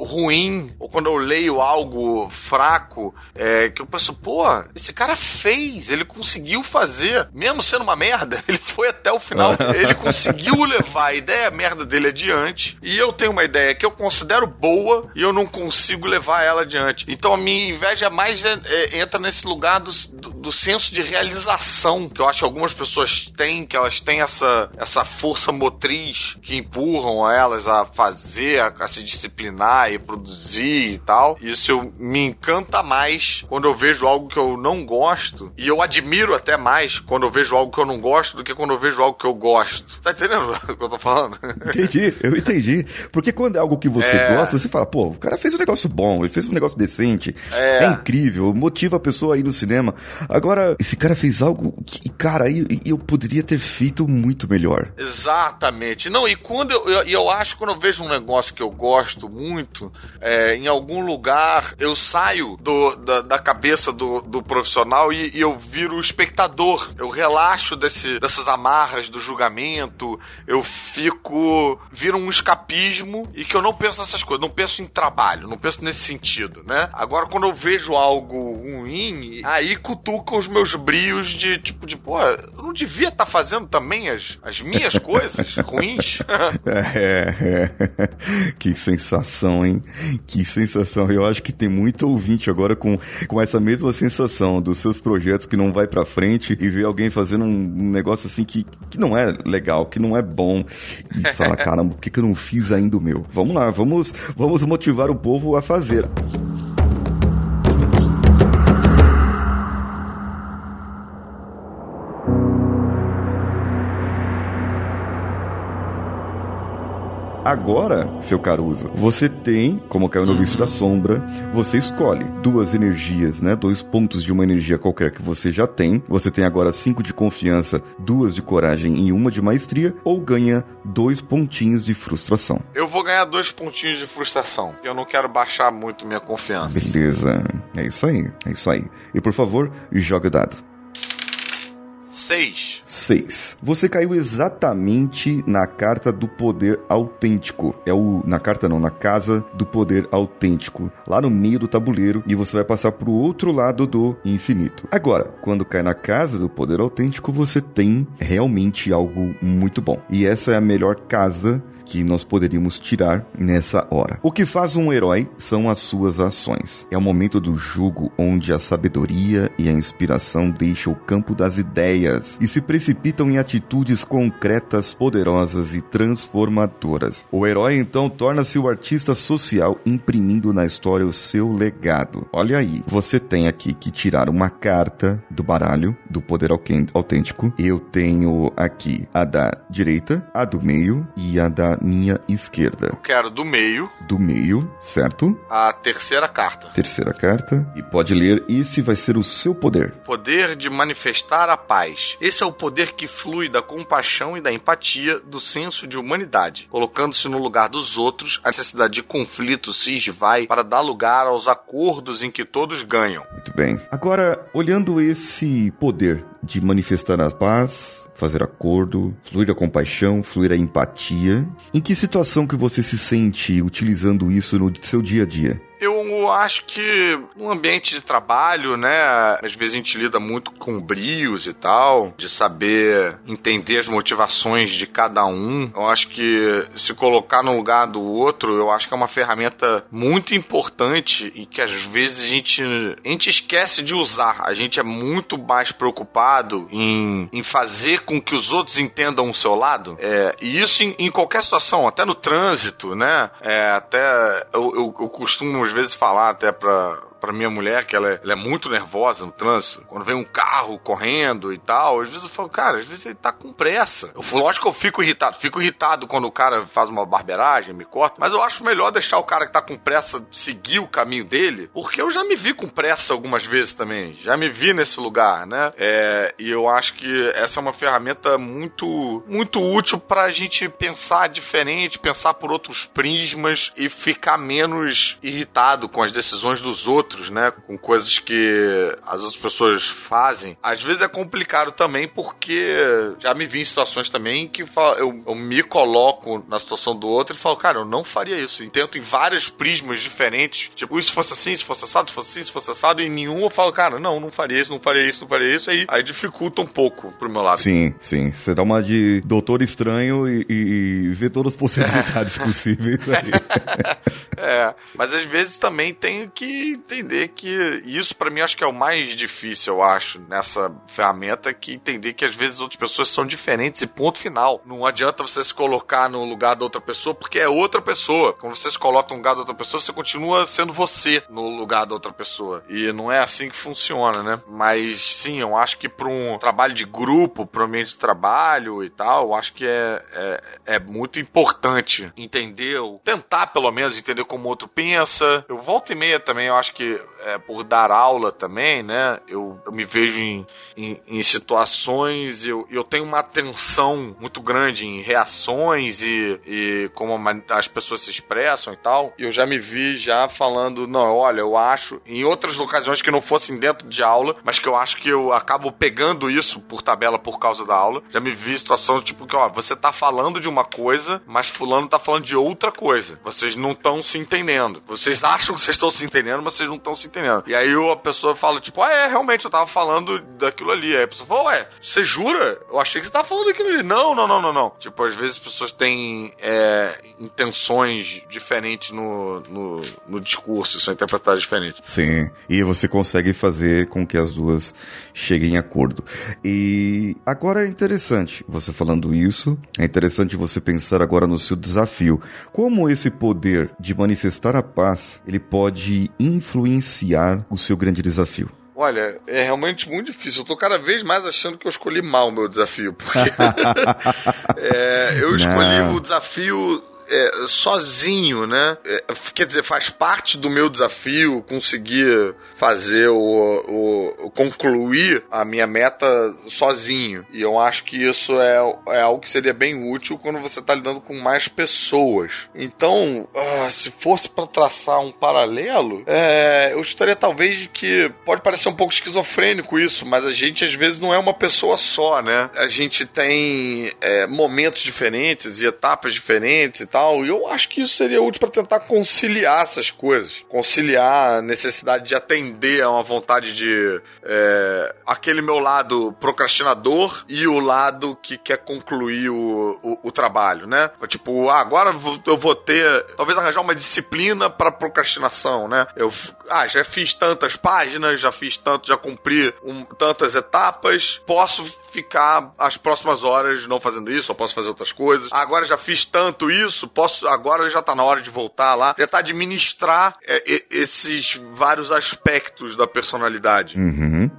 ruim, ou quando eu leio algo fraco, é, que eu penso, pô, esse cara fez, ele conseguiu fazer, mesmo sendo uma merda, ele foi até o final, ele conseguiu levar a ideia merda dele adiante, e eu tenho uma ideia que eu considero boa e eu não consigo levar ela adiante. Então a minha inveja mais é, é, entra nesse lugar do, do, do, senso de realização, que eu acho que algumas pessoas têm, que elas têm essa, essa força motriz que empurram elas a fazer, a, a se disciplinar e produzir e tal. Isso me encanta mais quando eu vejo algo que eu não gosto. E eu admiro até mais quando eu vejo algo que eu não gosto do que quando eu vejo algo que eu gosto. Tá entendendo o que eu tô falando? Entendi, eu entendi. Porque quando é algo que você é... gosta, você fala, pô, o cara fez um negócio bom, ele fez um negócio decente, é, é incrível, motiva a pessoa a ir no cinema. Agora, esse cara fez algo que, cara, eu, eu poderia ter feito muito melhor. Exatamente. Não, e quando eu, eu, eu acho quando eu vejo um negócio que eu gosto muito, é, em algum lugar eu saio do, da, da cabeça do, do profissional e, e, eu viro espectador. Eu relaxo desse, dessas amarras do julgamento, eu fico. viro um escapismo e que eu não penso nessas coisas, não penso em trabalho, não penso nesse sentido, né? Agora, quando eu vejo algo ruim, aí cutuca os meus brios de tipo, de, pô, eu não devia estar tá fazendo também as, as minhas coisas ruins. é, é, que sensação, hein? hein? Que sensação. Eu acho que tem muito ouvinte agora com, com essa mesma sensação dos seus projetos que não vai para frente e ver alguém fazendo um negócio assim que, que não é legal, que não é bom. E fala, caramba, por que, que eu não fiz ainda o meu? Vamos lá, vamos, vamos motivar o povo a fazer. Agora, seu Caruso, você tem, como caiu no vício da sombra, você escolhe duas energias, né? Dois pontos de uma energia qualquer que você já tem. Você tem agora cinco de confiança, duas de coragem e uma de maestria, ou ganha dois pontinhos de frustração. Eu vou ganhar dois pontinhos de frustração. Eu não quero baixar muito minha confiança. Beleza. É isso aí, é isso aí. E por favor, joga o dado. Seis. 6. Você caiu exatamente na carta do poder autêntico. É o na carta não, na casa do poder autêntico, lá no meio do tabuleiro e você vai passar para o outro lado do infinito. Agora, quando cai na casa do poder autêntico, você tem realmente algo muito bom. E essa é a melhor casa que nós poderíamos tirar nessa hora. O que faz um herói são as suas ações. É o momento do jugo onde a sabedoria e a inspiração deixam o campo das ideias e se precipitam em atitudes concretas, poderosas e transformadoras. O herói então torna-se o artista social imprimindo na história o seu legado. Olha aí, você tem aqui que tirar uma carta do baralho do poder autêntico. Eu tenho aqui a da direita, a do meio e a da minha esquerda. Eu quero do meio. Do meio, certo? A terceira carta. Terceira carta. E pode ler, esse vai ser o seu poder. Poder de manifestar a paz. Esse é o poder que flui da compaixão e da empatia, do senso de humanidade, colocando-se no lugar dos outros, a necessidade de conflito se esvai para dar lugar aos acordos em que todos ganham. Muito bem. Agora, olhando esse poder de manifestar a paz, fazer acordo, fluir a compaixão, fluir a empatia. Em que situação que você se sente utilizando isso no seu dia a dia? Eu acho que no ambiente de trabalho, né, às vezes a gente lida muito com brios e tal, de saber entender as motivações de cada um. Eu acho que se colocar no lugar do outro, eu acho que é uma ferramenta muito importante e que às vezes a gente, a gente esquece de usar. A gente é muito mais preocupado em, em fazer com que os outros entendam o seu lado. É, e isso em, em qualquer situação, até no trânsito, né? É, até eu, eu, eu costumo vezes falar até pra, pra minha mulher, que ela é, ela é, muito nervosa no trânsito, quando vem um carro correndo e tal, às vezes eu falo, cara, às vezes ele tá com pressa. Eu, lógico que eu fico irritado, fico irritado quando o cara faz uma barbeiragem, me corta, mas eu acho melhor deixar o cara que tá com pressa seguir o caminho dele, porque eu já me vi com pressa algumas vezes também, já me vi nesse lugar, né? É, e eu acho que essa é uma ferramenta muito, muito útil pra gente pensar diferente, pensar por outros prismas e ficar menos irritado com as decisões dos outros outros, né? Com coisas que as outras pessoas fazem. Às vezes é complicado também porque já me vi em situações também que eu, eu me coloco na situação do outro e falo, cara, eu não faria isso. E tento em vários prismas diferentes. Tipo, isso fosse assim, se fosse assado, se fosse assim, se fosse assado. E em nenhum eu falo, cara, não, não faria isso, não faria isso, não faria isso. Aí, aí dificulta um pouco pro meu lado. Sim, sim. Você dá uma de doutor estranho e, e vê todas as possibilidades possíveis aí. é, mas às vezes também tenho que entender que isso para mim acho que é o mais difícil, eu acho, nessa ferramenta, que entender que às vezes outras pessoas são diferentes e ponto final. Não adianta você se colocar no lugar da outra pessoa porque é outra pessoa. Quando você se coloca no lugar da outra pessoa, você continua sendo você no lugar da outra pessoa. E não é assim que funciona, né? Mas sim, eu acho que para um trabalho de grupo, para um ambiente de trabalho e tal, eu acho que é, é, é muito importante entender, tentar pelo menos entender como o outro pensa. Eu volto e meia também, eu acho que é, por dar aula também, né? Eu, eu me vejo em, em, em situações, eu, eu tenho uma atenção muito grande em reações e, e como as pessoas se expressam e tal. E eu já me vi já falando, não, olha, eu acho, em outras ocasiões que não fossem dentro de aula, mas que eu acho que eu acabo pegando isso por tabela por causa da aula. Já me vi em situação tipo que, ó, você tá falando de uma coisa, mas fulano tá falando de outra coisa. Vocês não estão se entendendo. Vocês acham que vocês estão se entendendo, mas vocês não estão se entendendo. E aí a pessoa fala, tipo, ah, é, realmente, eu tava falando daquilo ali. Aí a pessoa fala, ué, você jura? Eu achei que você tava falando daquilo ali. Não, não, não, não, não. Tipo, às vezes as pessoas têm é, intenções diferentes no, no, no discurso, são interpretadas diferentes. Sim, e você consegue fazer com que as duas cheguem em acordo. E agora é interessante você falando isso, é interessante você pensar agora no seu desafio. Como esse poder de manifestar a paz, ele pode influenciar o seu grande desafio? Olha, é realmente muito difícil. Eu tô cada vez mais achando que eu escolhi mal o meu desafio. Porque é, eu escolhi Não. o desafio é, sozinho, né? É, quer dizer, faz parte do meu desafio conseguir fazer o, o, concluir a minha meta sozinho. E eu acho que isso é, é algo que seria bem útil quando você está lidando com mais pessoas. Então, uh, se fosse para traçar um paralelo, é, eu estaria talvez de que pode parecer um pouco esquizofrênico isso, mas a gente às vezes não é uma pessoa só, né? A gente tem é, momentos diferentes e etapas diferentes e tal. E eu acho que isso seria útil para tentar conciliar essas coisas, conciliar a necessidade de atender a uma vontade de é, aquele meu lado procrastinador e o lado que quer concluir o, o, o trabalho, né? Tipo, ah, agora eu vou ter, talvez arranjar uma disciplina para procrastinação, né? Eu, ah, já fiz tantas páginas, já fiz tanto, já cumpri um, tantas etapas, posso ficar as próximas horas não fazendo isso, ou posso fazer outras coisas. Agora já fiz tanto isso, posso agora já tá na hora de voltar lá, tentar administrar é, esses vários aspectos da personalidade. Uhum.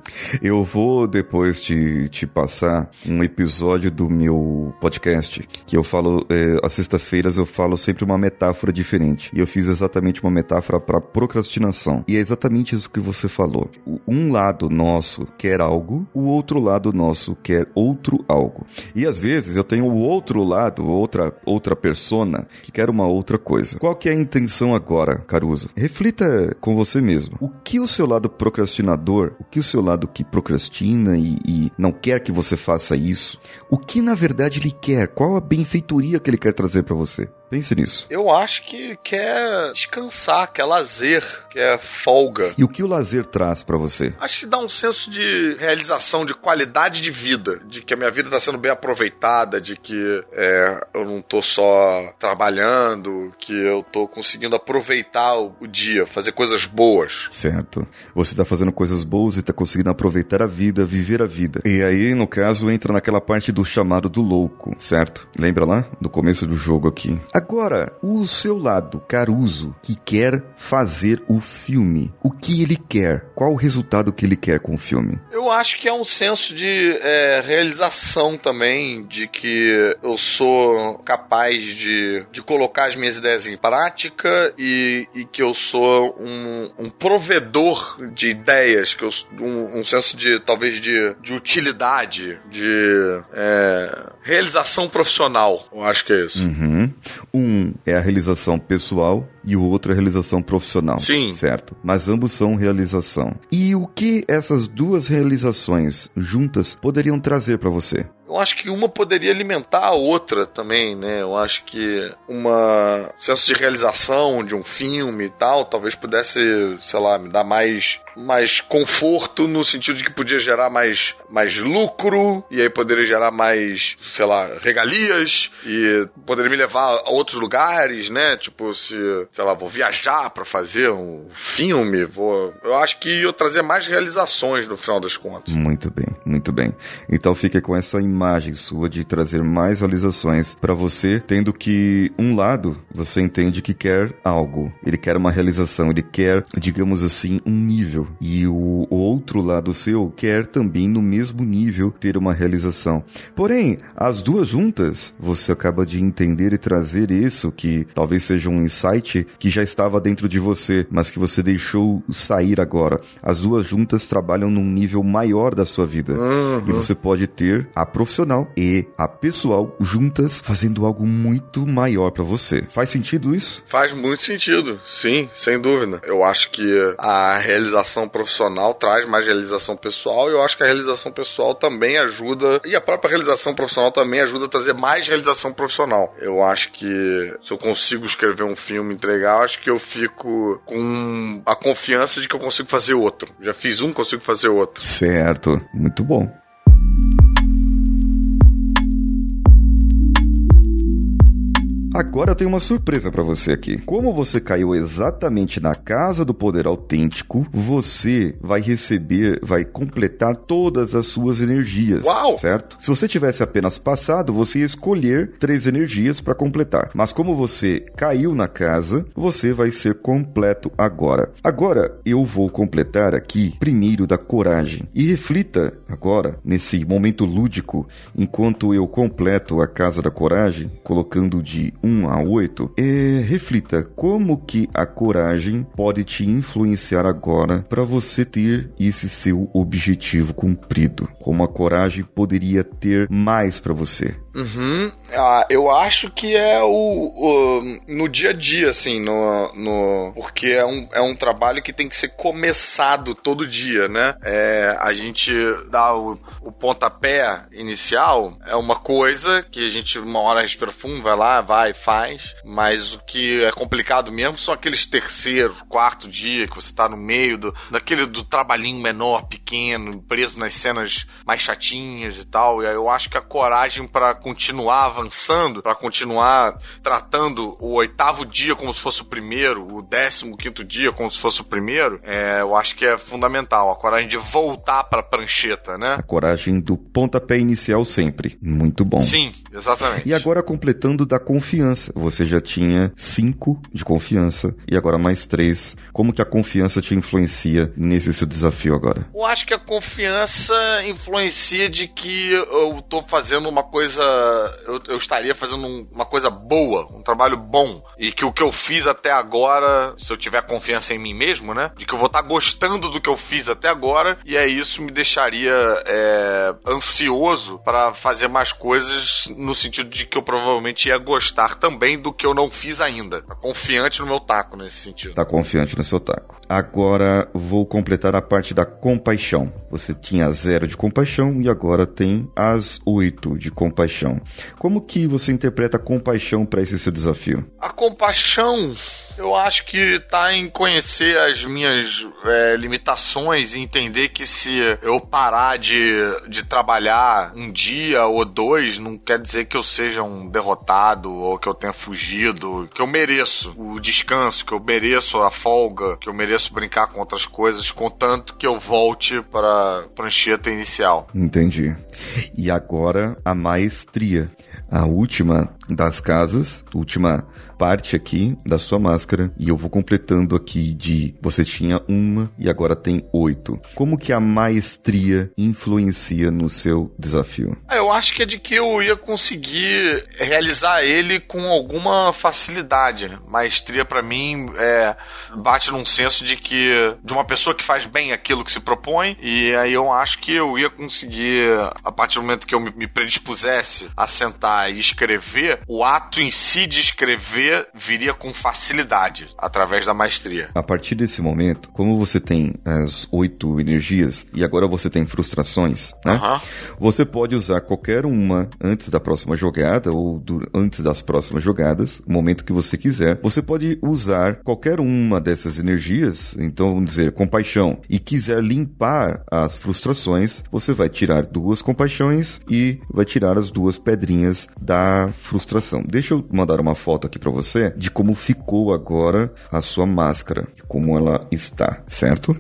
Eu vou depois te, te passar um episódio do meu podcast que eu falo, é, às sextas-feiras eu falo sempre uma metáfora diferente. E eu fiz exatamente uma metáfora para procrastinação. E é exatamente isso que você falou. Um lado nosso quer algo, o outro lado nosso quer outro algo. E às vezes eu tenho o outro lado, outra outra persona que quer uma outra coisa. Qual que é a intenção agora, Caruso? Reflita com você mesmo. O que o seu lado procrastinador, o que o seu lado que procrastina e, e não quer que você faça isso, o que na verdade ele quer? Qual a benfeitoria que ele quer trazer para você? Pense nisso. Eu acho que quer descansar, quer lazer, quer folga. E o que o lazer traz para você? Acho que dá um senso de realização, de qualidade de vida, de que a minha vida está sendo bem aproveitada, de que é, eu não tô só trabalhando, que eu tô conseguindo aproveitar o, o dia, fazer coisas boas. Certo. Você tá fazendo coisas boas e tá conseguindo aproveitar a vida, viver a vida. E aí, no caso, entra naquela parte do chamado do louco, certo? Lembra lá? Do começo do jogo aqui. Agora, o seu lado, Caruso, que quer fazer o filme. O que ele quer? Qual o resultado que ele quer com o filme? Eu acho que é um senso de é, realização também, de que eu sou capaz de, de colocar as minhas ideias em prática e, e que eu sou um, um provedor de ideias, que eu, um, um senso de talvez de, de utilidade, de é, realização profissional. Eu acho que é isso. Uhum. Um é a realização pessoal e o outro é realização profissional. Sim. Certo. Mas ambos são realização. E o que essas duas realizações juntas poderiam trazer para você? Eu acho que uma poderia alimentar a outra também, né? Eu acho que uma senso de realização de um filme e tal, talvez pudesse, sei lá, me dar mais mais conforto no sentido de que podia gerar mais, mais lucro e aí poderia gerar mais, sei lá, regalias e poderia me levar a outros lugares, né? Tipo, se, sei lá, vou viajar para fazer um filme, vou. Eu acho que eu trazer mais realizações no final das contas. Muito bem, muito bem. Então fique com essa imagem sua de trazer mais realizações para você, tendo que um lado você entende que quer algo, ele quer uma realização, ele quer, digamos assim, um nível e o outro lado seu quer também no mesmo nível ter uma realização. Porém, as duas juntas, você acaba de entender e trazer isso que talvez seja um insight que já estava dentro de você, mas que você deixou sair agora. As duas juntas trabalham num nível maior da sua vida. Uhum. E você pode ter a profissional e a pessoal juntas fazendo algo muito maior para você. Faz sentido isso? Faz muito sentido, sim, sem dúvida. Eu acho que a realização profissional traz mais realização pessoal e eu acho que a realização pessoal também ajuda, e a própria realização profissional também ajuda a trazer mais realização profissional. Eu acho que se eu consigo escrever um filme, entregar, acho que eu fico com a confiança de que eu consigo fazer outro. Já fiz um, consigo fazer outro. Certo, muito bom. Agora eu tenho uma surpresa para você aqui. Como você caiu exatamente na casa do poder autêntico, você vai receber, vai completar todas as suas energias. Uau! Certo? Se você tivesse apenas passado, você ia escolher três energias para completar. Mas como você caiu na casa, você vai ser completo agora. Agora eu vou completar aqui primeiro da coragem. E reflita agora nesse momento lúdico enquanto eu completo a casa da coragem, colocando de 1 a 8, é, reflita como que a coragem pode te influenciar agora para você ter esse seu objetivo cumprido. Como a coragem poderia ter mais para você. Uhum. Ah, eu acho que é o, o, no dia a dia, assim, no, no porque é um, é um trabalho que tem que ser começado todo dia, né? É, a gente dá o, o pontapé inicial, é uma coisa que a gente uma hora respira fundo, vai lá, vai, faz, mas o que é complicado mesmo são aqueles terceiro, quarto dia que você tá no meio do, daquele do trabalhinho menor, pequeno, preso nas cenas mais chatinhas e tal, e aí eu acho que a coragem para continuar avançando, para continuar tratando o oitavo dia como se fosse o primeiro, o décimo quinto dia como se fosse o primeiro, é, eu acho que é fundamental. A coragem de voltar para a prancheta, né? A coragem do pontapé inicial sempre. Muito bom. Sim, exatamente. E agora completando da confiança. Você já tinha cinco de confiança e agora mais três. Como que a confiança te influencia nesse seu desafio agora? Eu acho que a confiança influencia de que eu tô fazendo uma coisa eu, eu estaria fazendo um, uma coisa boa, um trabalho bom. E que o que eu fiz até agora, se eu tiver confiança em mim mesmo, né? De que eu vou estar tá gostando do que eu fiz até agora. E é isso me deixaria é, ansioso para fazer mais coisas no sentido de que eu provavelmente ia gostar também do que eu não fiz ainda. Tá confiante no meu taco nesse sentido. Tá confiante no seu taco. Agora vou completar a parte da compaixão. Você tinha zero de compaixão e agora tem as oito de compaixão. Como que você interpreta a compaixão para esse seu desafio? A compaixão, eu acho que está em conhecer as minhas é, limitações e entender que se eu parar de, de trabalhar um dia ou dois, não quer dizer que eu seja um derrotado ou que eu tenha fugido, que eu mereço o descanso, que eu mereço a folga, que eu mereço brincar com outras coisas, contanto que eu volte para a prancheta inicial. Entendi. E agora a maestria. A última das casas, última parte aqui da sua máscara e eu vou completando aqui de você tinha uma e agora tem oito. Como que a maestria influencia no seu desafio? Ah, eu acho que é de que eu ia conseguir realizar ele com alguma facilidade. Maestria para mim é bate num senso de que de uma pessoa que faz bem aquilo que se propõe e aí eu acho que eu ia conseguir a partir do momento que eu me predispusesse a sentar e escrever, o ato em si de escrever viria com facilidade através da maestria. A partir desse momento, como você tem as oito energias e agora você tem frustrações, né? Uhum. Você pode usar qualquer uma antes da próxima jogada ou do, antes das próximas jogadas, o momento que você quiser. Você pode usar qualquer uma dessas energias, então vamos dizer, compaixão, e quiser limpar as frustrações, você vai tirar duas compaixões e vai tirar as duas pedrinhas da frustração. Deixa eu mandar uma foto aqui para você você de como ficou agora a sua máscara, de como ela está, certo?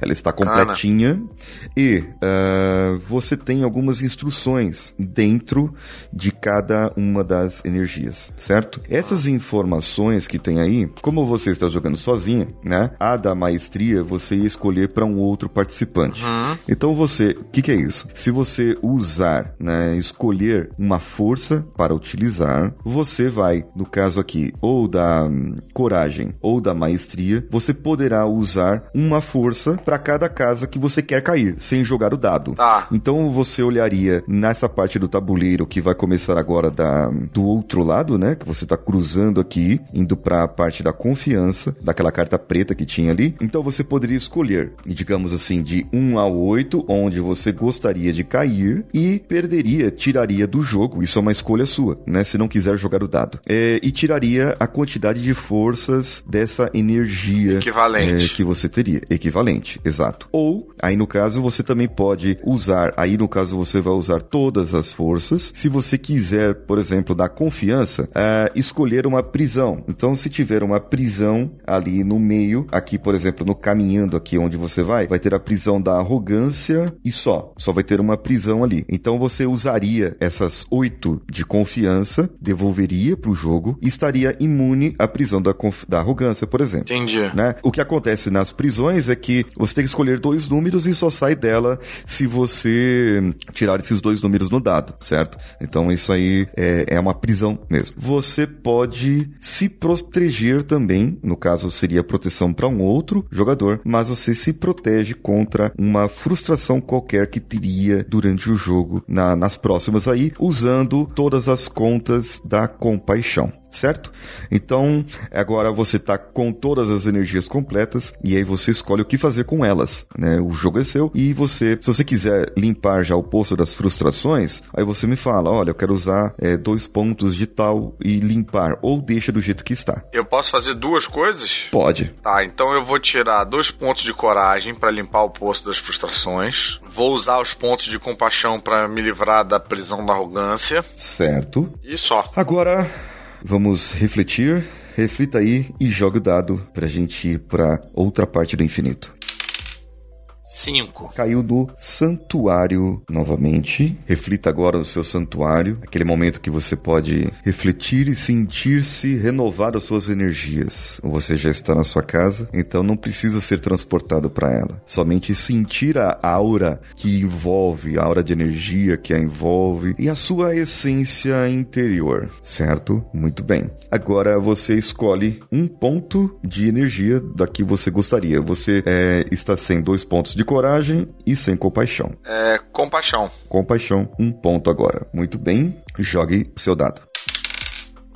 Ela está completinha Ana. e uh, você tem algumas instruções dentro de cada uma das energias, certo? Essas informações que tem aí, como você está jogando sozinha, né? A da maestria você ia escolher para um outro participante. Uhum. Então você, o que, que, é isso? Se você usar, né, escolher uma força para utilizar, você vai, no caso aqui, ou da hum, coragem ou da maestria, você poderá usar uma força força para cada casa que você quer cair, sem jogar o dado. Ah. Então você olharia nessa parte do tabuleiro que vai começar agora da, do outro lado, né? Que você tá cruzando aqui, indo para a parte da confiança, daquela carta preta que tinha ali. Então você poderia escolher, digamos assim, de 1 a 8, onde você gostaria de cair e perderia, tiraria do jogo. Isso é uma escolha sua, né? Se não quiser jogar o dado. É, e tiraria a quantidade de forças dessa energia equivalente é, que você teria. Equivalente equivalente, exato. Ou, aí no caso, você também pode usar, aí no caso você vai usar todas as forças. Se você quiser, por exemplo, dar confiança, é, escolher uma prisão. Então, se tiver uma prisão ali no meio, aqui, por exemplo, no caminhando aqui onde você vai, vai ter a prisão da arrogância e só. Só vai ter uma prisão ali. Então, você usaria essas oito de confiança, devolveria para o jogo e estaria imune à prisão da, da arrogância, por exemplo. Entendi. Né? O que acontece nas prisões é que que você tem que escolher dois números e só sai dela se você tirar esses dois números no dado, certo? Então isso aí é, é uma prisão mesmo. Você pode se proteger também, no caso seria proteção para um outro jogador, mas você se protege contra uma frustração qualquer que teria durante o jogo na, nas próximas aí, usando todas as contas da compaixão certo? Então, agora você está com todas as energias completas e aí você escolhe o que fazer com elas, né? O jogo é seu e você, se você quiser limpar já o poço das frustrações, aí você me fala, olha, eu quero usar é, dois pontos de tal e limpar, ou deixa do jeito que está. Eu posso fazer duas coisas? Pode. Tá, então eu vou tirar dois pontos de coragem para limpar o poço das frustrações. Vou usar os pontos de compaixão para me livrar da prisão da arrogância. Certo. E só. Agora, Vamos refletir, reflita aí e jogue o dado pra gente ir pra outra parte do infinito. 5. Caiu do santuário novamente. Reflita agora o seu santuário, aquele momento que você pode refletir e sentir-se renovar as suas energias. Você já está na sua casa, então não precisa ser transportado para ela. Somente sentir a aura que envolve, a aura de energia que a envolve e a sua essência interior, certo? Muito bem. Agora você escolhe um ponto de energia da que você gostaria. Você é, está sem dois pontos de coragem e sem compaixão. É, compaixão. Compaixão, um ponto agora. Muito bem, jogue seu dado.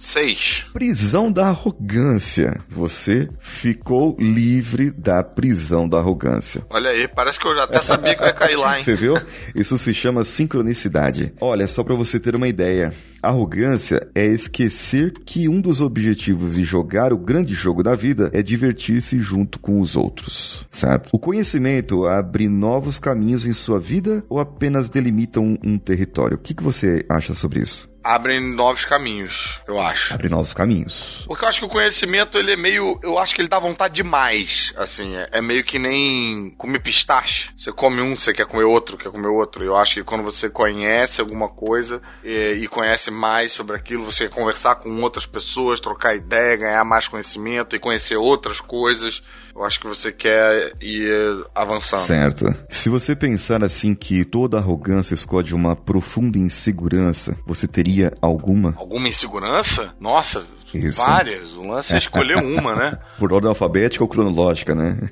6. Prisão da arrogância. Você ficou livre da prisão da arrogância. Olha aí, parece que eu já até sabia que ia cair lá, hein? Você viu? Isso se chama sincronicidade. Olha, só para você ter uma ideia, arrogância é esquecer que um dos objetivos de jogar o grande jogo da vida é divertir-se junto com os outros, certo? O conhecimento abre novos caminhos em sua vida ou apenas delimita um, um território? O que, que você acha sobre isso? Abrem novos caminhos, eu acho. Abre novos caminhos. Porque eu acho que o conhecimento, ele é meio. Eu acho que ele dá vontade demais. Assim, é, é meio que nem comer pistache. Você come um, você quer comer outro, quer comer outro. Eu acho que quando você conhece alguma coisa e, e conhece mais sobre aquilo, você conversar com outras pessoas, trocar ideia, ganhar mais conhecimento e conhecer outras coisas. Eu acho que você quer ir avançando. Certo. Se você pensar assim que toda arrogância esconde uma profunda insegurança, você teria alguma? Alguma insegurança? Nossa, Isso. várias. O lance é escolher uma, né? Por ordem alfabética ou cronológica, né?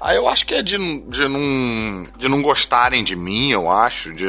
Ah, eu acho que é de, de, não, de não gostarem de mim, eu acho, de,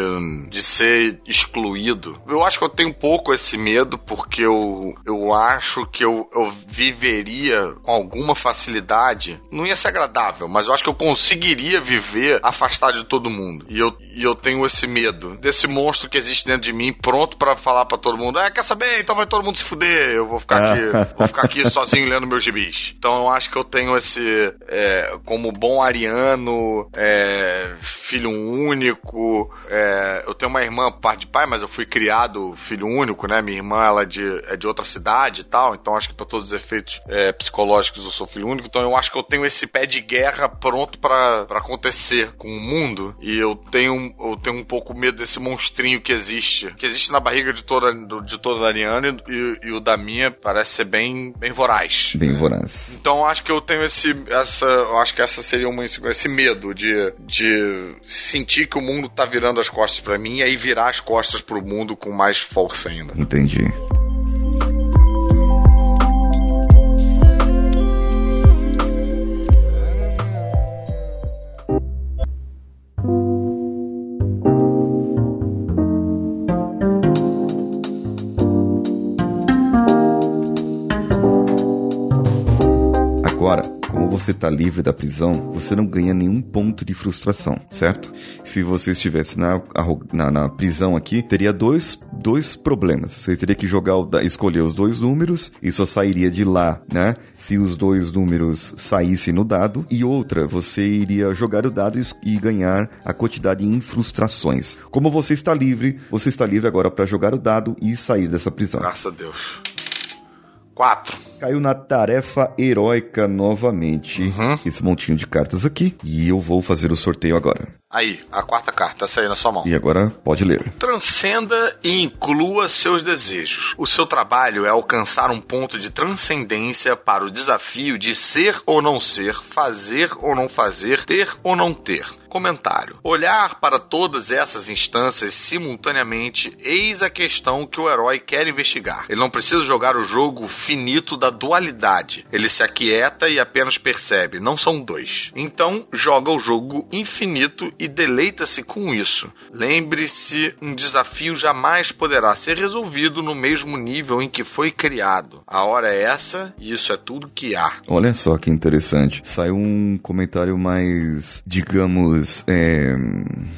de ser excluído. Eu acho que eu tenho um pouco esse medo, porque eu, eu acho que eu, eu viveria com alguma facilidade. Não ia ser agradável, mas eu acho que eu conseguiria viver afastado de todo mundo. E eu, e eu tenho esse medo desse monstro que existe dentro de mim, pronto para falar para todo mundo: é, quer saber? Então vai todo mundo se fuder, eu vou ficar aqui, vou ficar aqui sozinho lendo meus gibis. Então eu acho que eu tenho esse, é, como bom ariano, é, filho único. É, eu tenho uma irmã, parte de pai, mas eu fui criado filho único, né? Minha irmã ela é de, é de outra cidade e tal, então acho que para todos os efeitos é, psicológicos eu sou filho único. Então eu acho que eu tenho esse pé de guerra pronto para acontecer com o mundo e eu tenho, eu tenho um pouco medo desse monstrinho que existe, que existe na barriga de toda, de toda ariana e, e o da minha parece ser bem, bem voraz. Bem voraz. Então eu acho que eu tenho esse, essa, eu acho que essa seria uma esse medo de, de sentir que o mundo tá virando as costas para mim e aí virar as costas pro mundo com mais força ainda. Entendi. Agora, você está livre da prisão, você não ganha nenhum ponto de frustração, certo? Se você estivesse na, na, na prisão aqui, teria dois, dois problemas. Você teria que jogar, escolher os dois números e só sairia de lá, né? Se os dois números saíssem no dado. E outra, você iria jogar o dado e ganhar a quantidade em frustrações. Como você está livre, você está livre agora para jogar o dado e sair dessa prisão. Graças a Deus. 4. Caiu na tarefa heróica novamente. Uhum. Esse montinho de cartas aqui. E eu vou fazer o sorteio agora. Aí, a quarta carta, tá saindo na sua mão. E agora pode ler. Transcenda e inclua seus desejos. O seu trabalho é alcançar um ponto de transcendência para o desafio de ser ou não ser, fazer ou não fazer, ter ou não ter. Comentário. Olhar para todas essas instâncias simultaneamente, eis a questão que o herói quer investigar. Ele não precisa jogar o jogo finito da dualidade. Ele se aquieta e apenas percebe, não são dois. Então, joga o jogo infinito e deleita-se com isso. Lembre-se, um desafio jamais poderá ser resolvido no mesmo nível em que foi criado. A hora é essa e isso é tudo que há. Olha só que interessante. Saiu um comentário mais, digamos, é,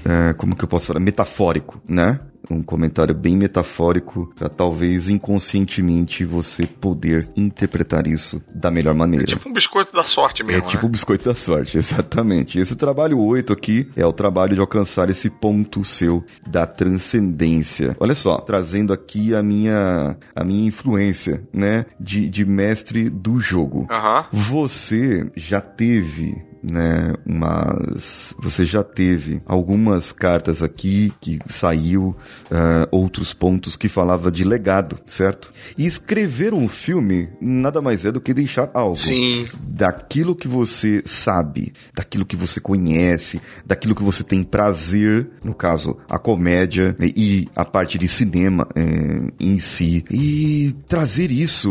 é, como que eu posso falar? Metafórico, né? Um comentário bem metafórico para talvez inconscientemente você poder interpretar isso da melhor maneira. É tipo um biscoito da sorte mesmo. É tipo né? um biscoito da sorte, exatamente. Esse trabalho 8 aqui é o trabalho de alcançar esse ponto seu da transcendência. Olha só, trazendo aqui a minha a minha influência, né, de, de mestre do jogo. Uhum. Você já teve né? Mas você já teve algumas cartas aqui que saiu, uh, outros pontos que falava de legado, certo? E escrever um filme nada mais é do que deixar algo. Sim. Daquilo que você sabe, daquilo que você conhece, daquilo que você tem prazer, no caso, a comédia e a parte de cinema eh, em si. E trazer isso,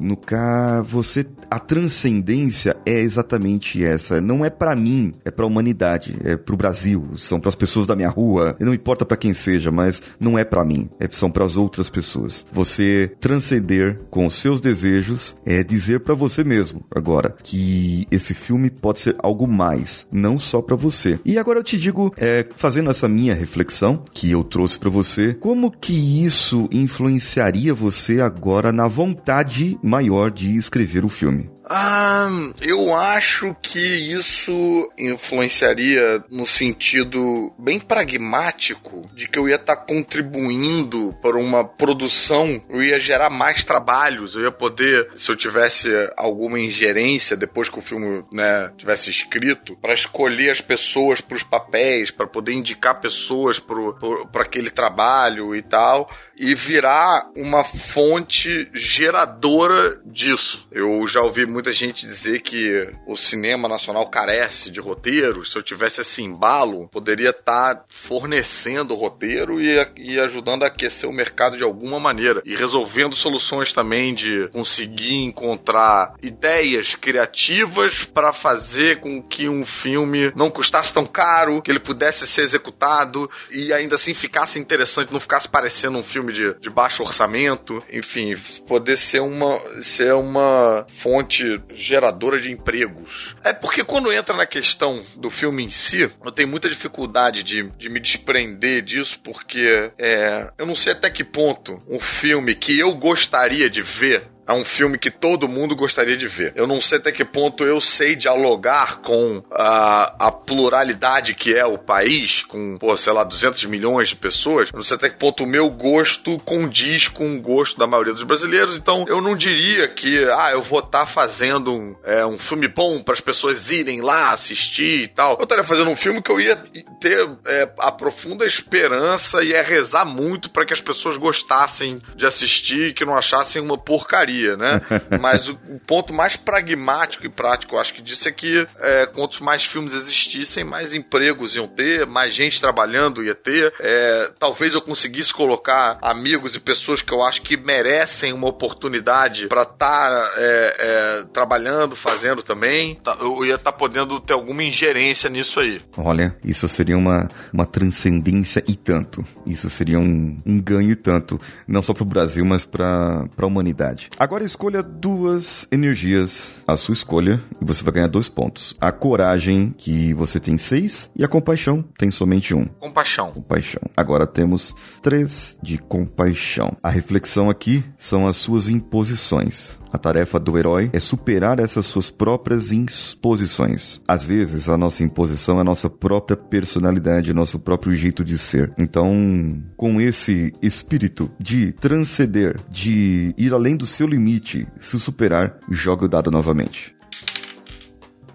no caso, você, a transcendência é exatamente essa não é para mim, é para a humanidade, é para o Brasil, são para as pessoas da minha rua, não importa para quem seja, mas não é para mim, é, são para as outras pessoas. Você transcender com os seus desejos é dizer para você mesmo agora que esse filme pode ser algo mais, não só para você. E agora eu te digo, é, fazendo essa minha reflexão que eu trouxe para você, como que isso influenciaria você agora na vontade maior de escrever o filme? Ah, eu acho que isso influenciaria no sentido bem pragmático de que eu ia estar tá contribuindo para uma produção, eu ia gerar mais trabalhos, eu ia poder, se eu tivesse alguma ingerência depois que o filme, né, tivesse escrito, para escolher as pessoas para os papéis, para poder indicar pessoas para aquele trabalho e tal e virar uma fonte geradora disso. Eu já ouvi muita gente dizer que o cinema nacional carece de roteiros. Se eu tivesse esse embalo, poderia estar tá fornecendo roteiro e, e ajudando a aquecer o mercado de alguma maneira e resolvendo soluções também de conseguir encontrar ideias criativas para fazer com que um filme não custasse tão caro, que ele pudesse ser executado e ainda assim ficasse interessante, não ficasse parecendo um filme filme de, de baixo orçamento, enfim, poder ser uma, ser uma fonte geradora de empregos. É porque quando entra na questão do filme em si, eu tenho muita dificuldade de, de me desprender disso, porque é, eu não sei até que ponto um filme que eu gostaria de ver é um filme que todo mundo gostaria de ver. Eu não sei até que ponto eu sei dialogar com a, a pluralidade que é o país, com, pô, sei lá, 200 milhões de pessoas. Eu não sei até que ponto o meu gosto condiz com o gosto da maioria dos brasileiros. Então, eu não diria que, ah, eu vou estar tá fazendo um, é, um filme bom para as pessoas irem lá assistir e tal. Eu estaria fazendo um filme que eu ia ter é, a profunda esperança e ia rezar muito para que as pessoas gostassem de assistir e que não achassem uma porcaria né? Mas o, o, ponto mais pragmático e prático, eu acho que disso é que é, quantos mais filmes existissem, mais empregos iam ter, mais gente trabalhando ia ter. É, talvez eu conseguisse colocar amigos e pessoas que eu acho que merecem uma oportunidade para estar tá, é, é, trabalhando, fazendo também. Tá, eu ia estar tá podendo ter alguma ingerência nisso aí. Olha, isso seria uma, uma transcendência e tanto. Isso seria um, um ganho e tanto, não só para o Brasil, mas para a humanidade. Agora escolha duas energias, a sua escolha, e você vai ganhar dois pontos. A coragem, que você tem seis, e a compaixão tem somente um. Compaixão. Compaixão. Agora temos três de compaixão. A reflexão aqui são as suas imposições. A tarefa do herói é superar essas suas próprias imposições. Às vezes, a nossa imposição é a nossa própria personalidade, nosso próprio jeito de ser. Então, com esse espírito de transcender, de ir além do seu limite, se superar, joga o dado novamente.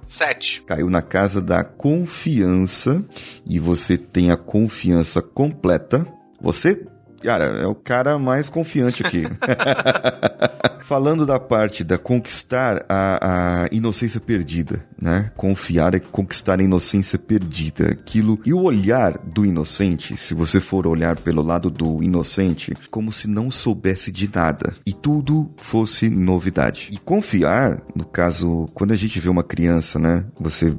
Sete. Caiu na casa da confiança e você tem a confiança completa. Você Cara, é o cara mais confiante aqui. Falando da parte da conquistar a, a, inocência perdida, né? Confiar é conquistar a inocência perdida. Aquilo. E o olhar do inocente, se você for olhar pelo lado do inocente, como se não soubesse de nada. E tudo fosse novidade. E confiar, no caso, quando a gente vê uma criança, né? Você.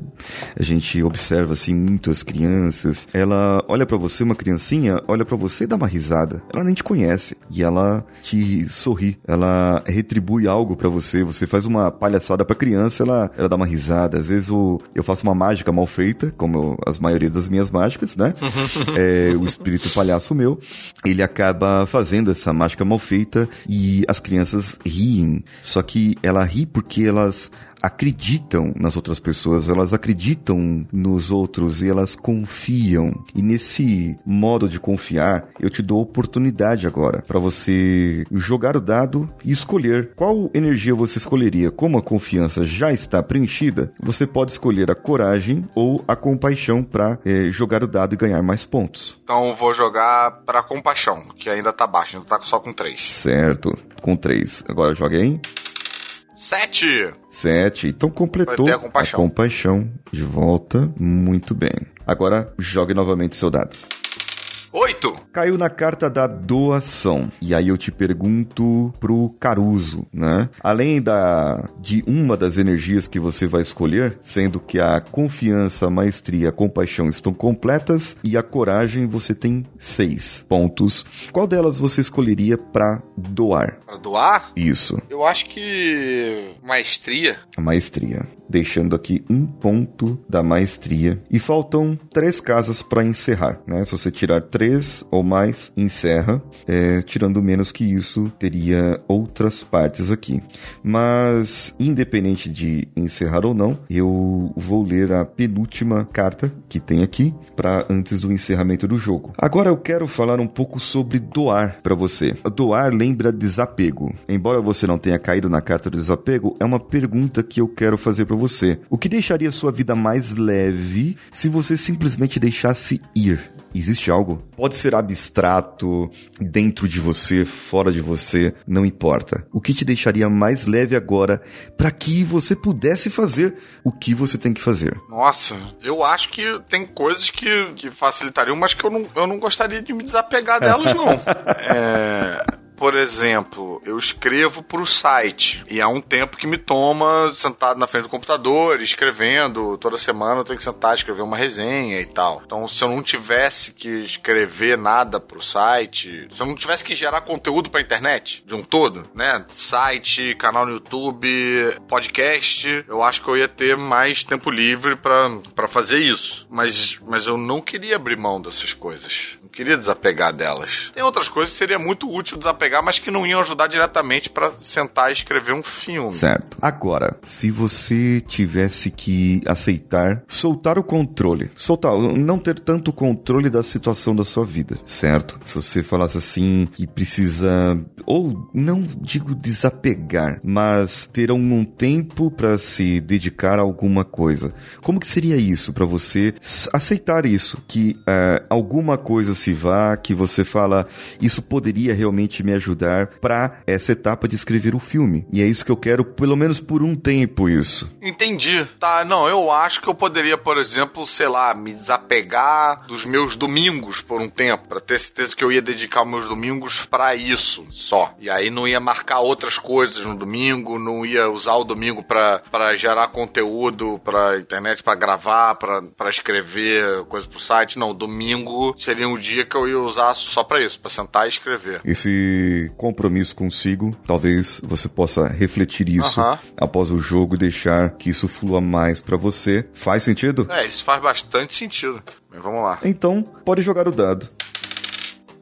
A gente observa assim muitas crianças. Ela olha para você, uma criancinha, olha para você e dá uma risada. Ela nem te conhece. E ela te sorri. Ela retribui algo para você. Você faz uma palhaçada pra criança, ela, ela dá uma risada. Às vezes o, eu faço uma mágica mal feita, como eu, as maioria das minhas mágicas, né? é, o espírito palhaço meu. Ele acaba fazendo essa mágica mal feita e as crianças riem. Só que ela ri porque elas acreditam nas outras pessoas, elas acreditam nos outros e elas confiam. E nesse modo de confiar, eu te dou oportunidade agora para você jogar o dado e escolher qual energia você escolheria. Como a confiança já está preenchida, você pode escolher a coragem ou a compaixão para é, jogar o dado e ganhar mais pontos. Então vou jogar para compaixão, que ainda tá baixo, ainda tá só com 3. Certo, com 3. Agora joguei. Sete! Sete. Então completou a compaixão. a compaixão de volta. Muito bem. Agora jogue novamente seu dado. Oito. Caiu na carta da doação. E aí eu te pergunto pro Caruso, né? Além da de uma das energias que você vai escolher, sendo que a confiança, a maestria, a compaixão estão completas e a coragem você tem seis pontos. Qual delas você escolheria para doar? Pra doar? Isso, Eu acho que. Maestria. a maestria. Deixando aqui um ponto da maestria. E faltam três casas para encerrar, né? Se você tirar três ou mais, encerra. É, tirando menos que isso, teria outras partes aqui. Mas, independente de encerrar ou não, eu vou ler a penúltima carta que tem aqui para antes do encerramento do jogo. Agora eu quero falar um pouco sobre doar para você. Doar lembra desapego. Embora você não tenha caído na carta do desapego, é uma pergunta que eu quero fazer para você. O que deixaria sua vida mais leve se você simplesmente deixasse ir? Existe algo? Pode ser abstrato, dentro de você, fora de você, não importa. O que te deixaria mais leve agora para que você pudesse fazer o que você tem que fazer? Nossa, eu acho que tem coisas que, que facilitariam, mas que eu não, eu não gostaria de me desapegar delas, não. é. Por exemplo, eu escrevo pro site e há um tempo que me toma sentado na frente do computador, escrevendo. Toda semana eu tenho que sentar e escrever uma resenha e tal. Então, se eu não tivesse que escrever nada pro site, se eu não tivesse que gerar conteúdo pra internet de um todo, né? Site, canal no YouTube, podcast, eu acho que eu ia ter mais tempo livre pra fazer isso. Mas, mas eu não queria abrir mão dessas coisas. Queria desapegar delas. Tem outras coisas que seria muito útil desapegar, mas que não iam ajudar diretamente pra sentar e escrever um filme. Certo. Agora, se você tivesse que aceitar soltar o controle, soltar, não ter tanto controle da situação da sua vida, certo? Se você falasse assim que precisa, ou não digo desapegar, mas ter um, tempo para se dedicar a alguma coisa, como que seria isso para você aceitar isso? Que eh, alguma coisa se que você fala, isso poderia realmente me ajudar para essa etapa de escrever o filme. E é isso que eu quero, pelo menos por um tempo, isso. Entendi. Tá, não, eu acho que eu poderia, por exemplo, sei lá, me desapegar dos meus domingos por um tempo, pra ter certeza que eu ia dedicar meus domingos pra isso só. E aí não ia marcar outras coisas no domingo, não ia usar o domingo pra gerar conteúdo pra internet, pra gravar, pra escrever coisa pro site. Não, domingo seria um dia que eu ia usar só pra isso, pra sentar e escrever. Esse compromisso consigo, talvez você possa refletir isso Aham. após o jogo e deixar que isso flua mais pra você. Faz sentido? É, isso faz bastante sentido. Mas vamos lá. Então, pode jogar o dado.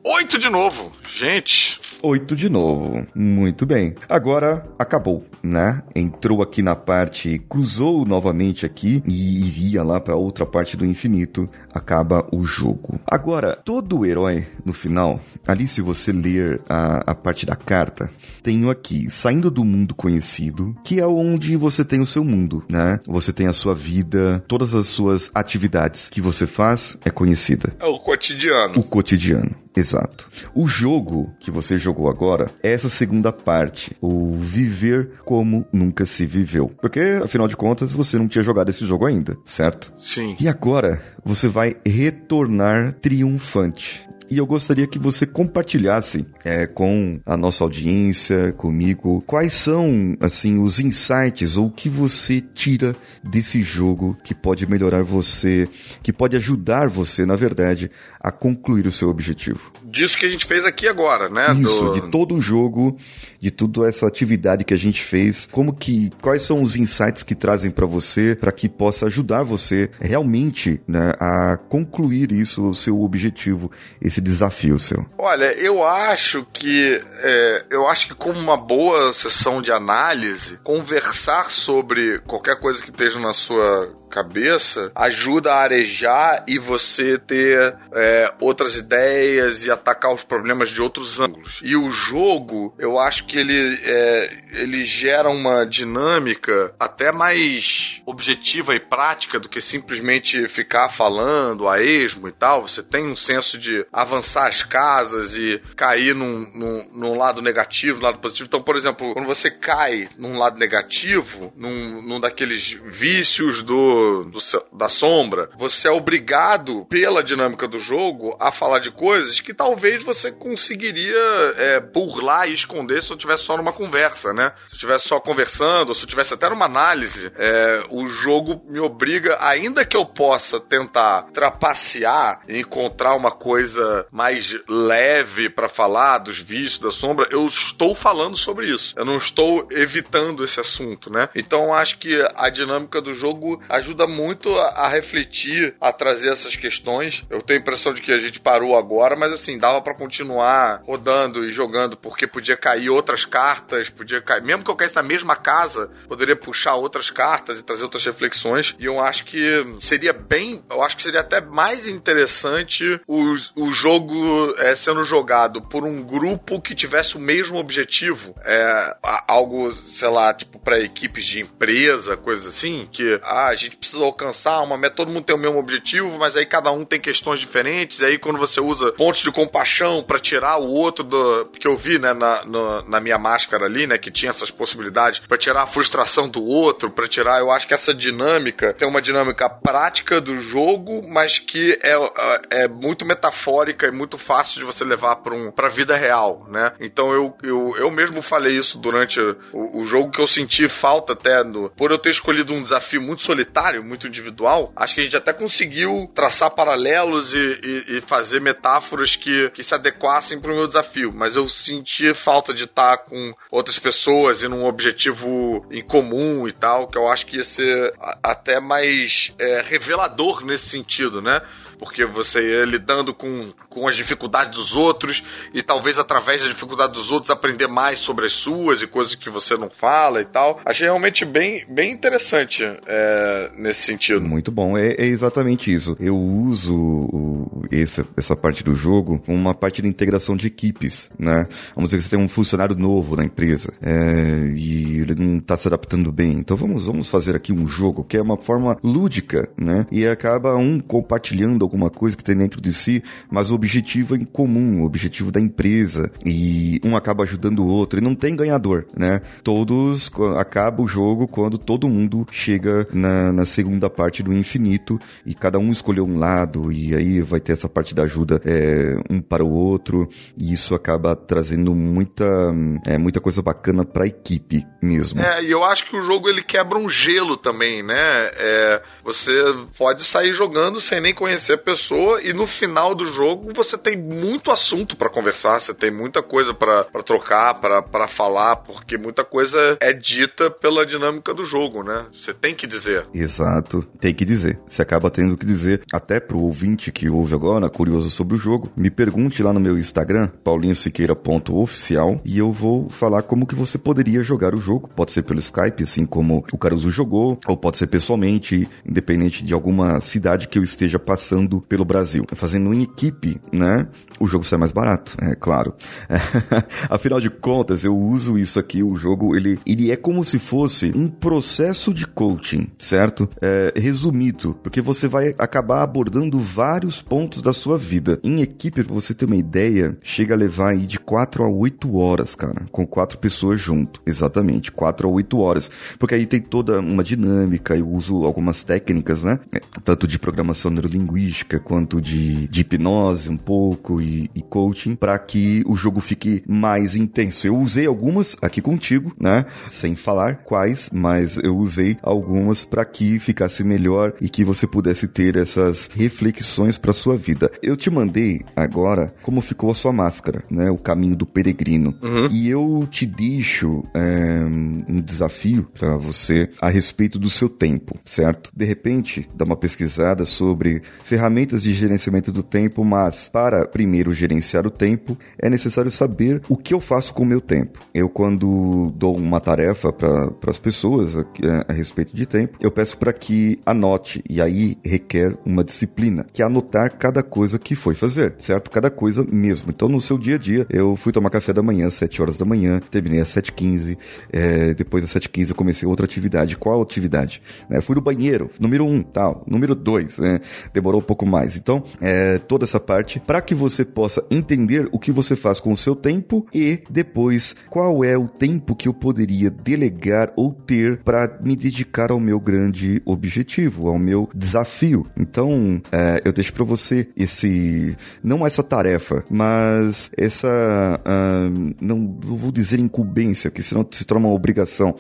Oito de novo. Gente, Oito de novo. Muito bem. Agora acabou, né? Entrou aqui na parte, cruzou novamente aqui e iria lá para outra parte do infinito. Acaba o jogo. Agora, todo herói, no final, ali se você ler a, a parte da carta, tenho aqui, saindo do mundo conhecido, que é onde você tem o seu mundo, né? Você tem a sua vida, todas as suas atividades que você faz é conhecida. É o cotidiano. O cotidiano. Exato. O jogo que você jogou agora é essa segunda parte, o viver como nunca se viveu. Porque, afinal de contas, você não tinha jogado esse jogo ainda, certo? Sim. E agora você vai retornar triunfante. E eu gostaria que você compartilhasse é, com a nossa audiência, comigo, quais são, assim, os insights ou o que você tira desse jogo que pode melhorar você, que pode ajudar você, na verdade, a concluir o seu objetivo. Disso que a gente fez aqui agora, né? Isso, Do... de todo o jogo, de toda essa atividade que a gente fez, como que, quais são os insights que trazem para você, para que possa ajudar você realmente, né, a concluir isso, o seu objetivo, esse desafio seu. Olha, eu acho que, é, eu acho que como uma boa sessão de análise, conversar sobre qualquer coisa que esteja na sua cabeça ajuda a arejar e você ter é, outras ideias e atacar os problemas de outros ângulos. E o jogo, eu acho que ele, é, ele gera uma dinâmica até mais objetiva e prática do que simplesmente ficar falando a esmo e tal. Você tem um senso de avançar as casas e cair num, num, num lado negativo, lado positivo. Então, por exemplo, quando você cai num lado negativo, num, num daqueles vícios do do, da sombra, você é obrigado, pela dinâmica do jogo, a falar de coisas que talvez você conseguiria é, burlar e esconder se eu tivesse só numa conversa, né? Se eu tivesse só conversando, se eu tivesse até numa análise, é, o jogo me obriga, ainda que eu possa tentar trapacear e encontrar uma coisa mais leve para falar dos vícios da sombra, eu estou falando sobre isso. Eu não estou evitando esse assunto, né? Então acho que a dinâmica do jogo ajuda ajuda muito a, a, refletir, a trazer essas questões. Eu tenho a impressão de que a gente parou agora, mas assim, dava para continuar rodando e jogando, porque podia cair outras cartas, podia cair. Mesmo que eu caísse na mesma casa, poderia puxar outras cartas e trazer outras reflexões. E eu acho que seria bem. Eu acho que seria até mais interessante o, o jogo é, sendo jogado por um grupo que tivesse o mesmo objetivo. É, algo, sei lá, tipo, para equipes de empresa, coisa assim, que ah, a gente precisa alcançar uma meta, todo mundo tem o mesmo objetivo, mas aí cada um tem questões diferentes, e aí quando você usa pontos de compaixão para tirar o outro do. que eu vi, né, na, no, na minha máscara ali, né, que tinha essas possibilidades, para tirar a frustração do outro, para tirar. Eu acho que essa dinâmica tem uma dinâmica prática do jogo, mas que é, é, é muito metafórica e muito fácil de você levar para um, a vida real, né? Então eu, eu, eu mesmo falei isso durante o, o jogo que eu senti falta até no, por eu ter escolhido um desafio muito solitário muito individual, acho que a gente até conseguiu traçar paralelos e, e, e fazer metáforas que, que se adequassem para o meu desafio. Mas eu senti falta de estar com outras pessoas e num objetivo em comum e tal, que eu acho que ia ser até mais é, revelador nesse sentido, né? Porque você ia lidando com, com as dificuldades dos outros e talvez através da dificuldade dos outros aprender mais sobre as suas e coisas que você não fala e tal. Achei realmente bem, bem interessante é, nesse sentido. Muito bom, é, é exatamente isso. Eu uso o, essa, essa parte do jogo como uma parte de integração de equipes, né? Vamos dizer que você tem um funcionário novo na empresa é, e ele não está se adaptando bem. Então vamos, vamos fazer aqui um jogo que é uma forma lúdica, né? E acaba um compartilhando alguma coisa que tem dentro de si, mas o objetivo é em comum, o objetivo da empresa, e um acaba ajudando o outro, e não tem ganhador, né? Todos, acaba o jogo quando todo mundo chega na, na segunda parte do infinito, e cada um escolheu um lado, e aí vai ter essa parte da ajuda é, um para o outro, e isso acaba trazendo muita, é, muita coisa bacana para a equipe mesmo. É, e eu acho que o jogo ele quebra um gelo também, né? É, você pode sair jogando sem nem conhecer a pessoa e no final do jogo você tem muito assunto para conversar, você tem muita coisa para trocar, para falar, porque muita coisa é dita pela dinâmica do jogo, né? Você tem que dizer. Exato, tem que dizer. Você acaba tendo que dizer, até pro ouvinte que ouve agora, curioso sobre o jogo, me pergunte lá no meu Instagram, paulinhosiqueira.oficial, e eu vou falar como que você poderia jogar o jogo. Pode ser pelo Skype, assim como o Caruso jogou, ou pode ser pessoalmente, independente de alguma cidade que eu esteja passando voando pelo Brasil. Fazendo em equipe, né? O jogo sai mais barato, é claro. Afinal de contas, eu uso isso aqui, o jogo, ele, ele é como se fosse um processo de coaching, certo? É, resumido, porque você vai acabar abordando vários pontos da sua vida. Em equipe, pra você ter uma ideia, chega a levar aí de 4 a 8 horas, cara, com quatro pessoas junto. Exatamente, 4 a 8 horas. Porque aí tem toda uma dinâmica, eu uso algumas técnicas, né? Tanto de programação neurolinguística quanto de, de hipnose um pouco e, e coaching para que o jogo fique mais intenso. Eu usei algumas aqui contigo, né? Sem falar quais, mas eu usei algumas para que ficasse melhor e que você pudesse ter essas reflexões para sua vida. Eu te mandei agora como ficou a sua máscara, né? O caminho do peregrino. Uhum. E eu te deixo é, um desafio para você a respeito do seu tempo, certo? De repente, dá uma pesquisada sobre ferramentas de gerenciamento do tempo, mas para primeiro gerenciar o tempo, é necessário saber o que eu faço com o meu tempo. Eu, quando dou uma tarefa para as pessoas a, a, respeito de tempo, eu peço para que anote, e aí requer uma disciplina, que é anotar cada coisa que foi fazer, certo? Cada coisa mesmo. Então, no seu dia a dia, eu fui tomar café da manhã às 7 horas da manhã, terminei às 7h15, é, depois das 7h15 eu comecei outra atividade. Qual atividade? É, fui no banheiro, número 1, um, tal, número 2, né? demorou um pouco mais. Então, é, toda essa parte, para que você possa entender o que você faz com o seu tempo e depois qual é o tempo que eu poderia delegar ou ter para me dedicar ao meu grande objetivo, ao meu desafio. Então, é, eu deixo para você esse, não essa tarefa, mas essa, uh, não vou dizer incumbência, que senão se torna uma obrigação,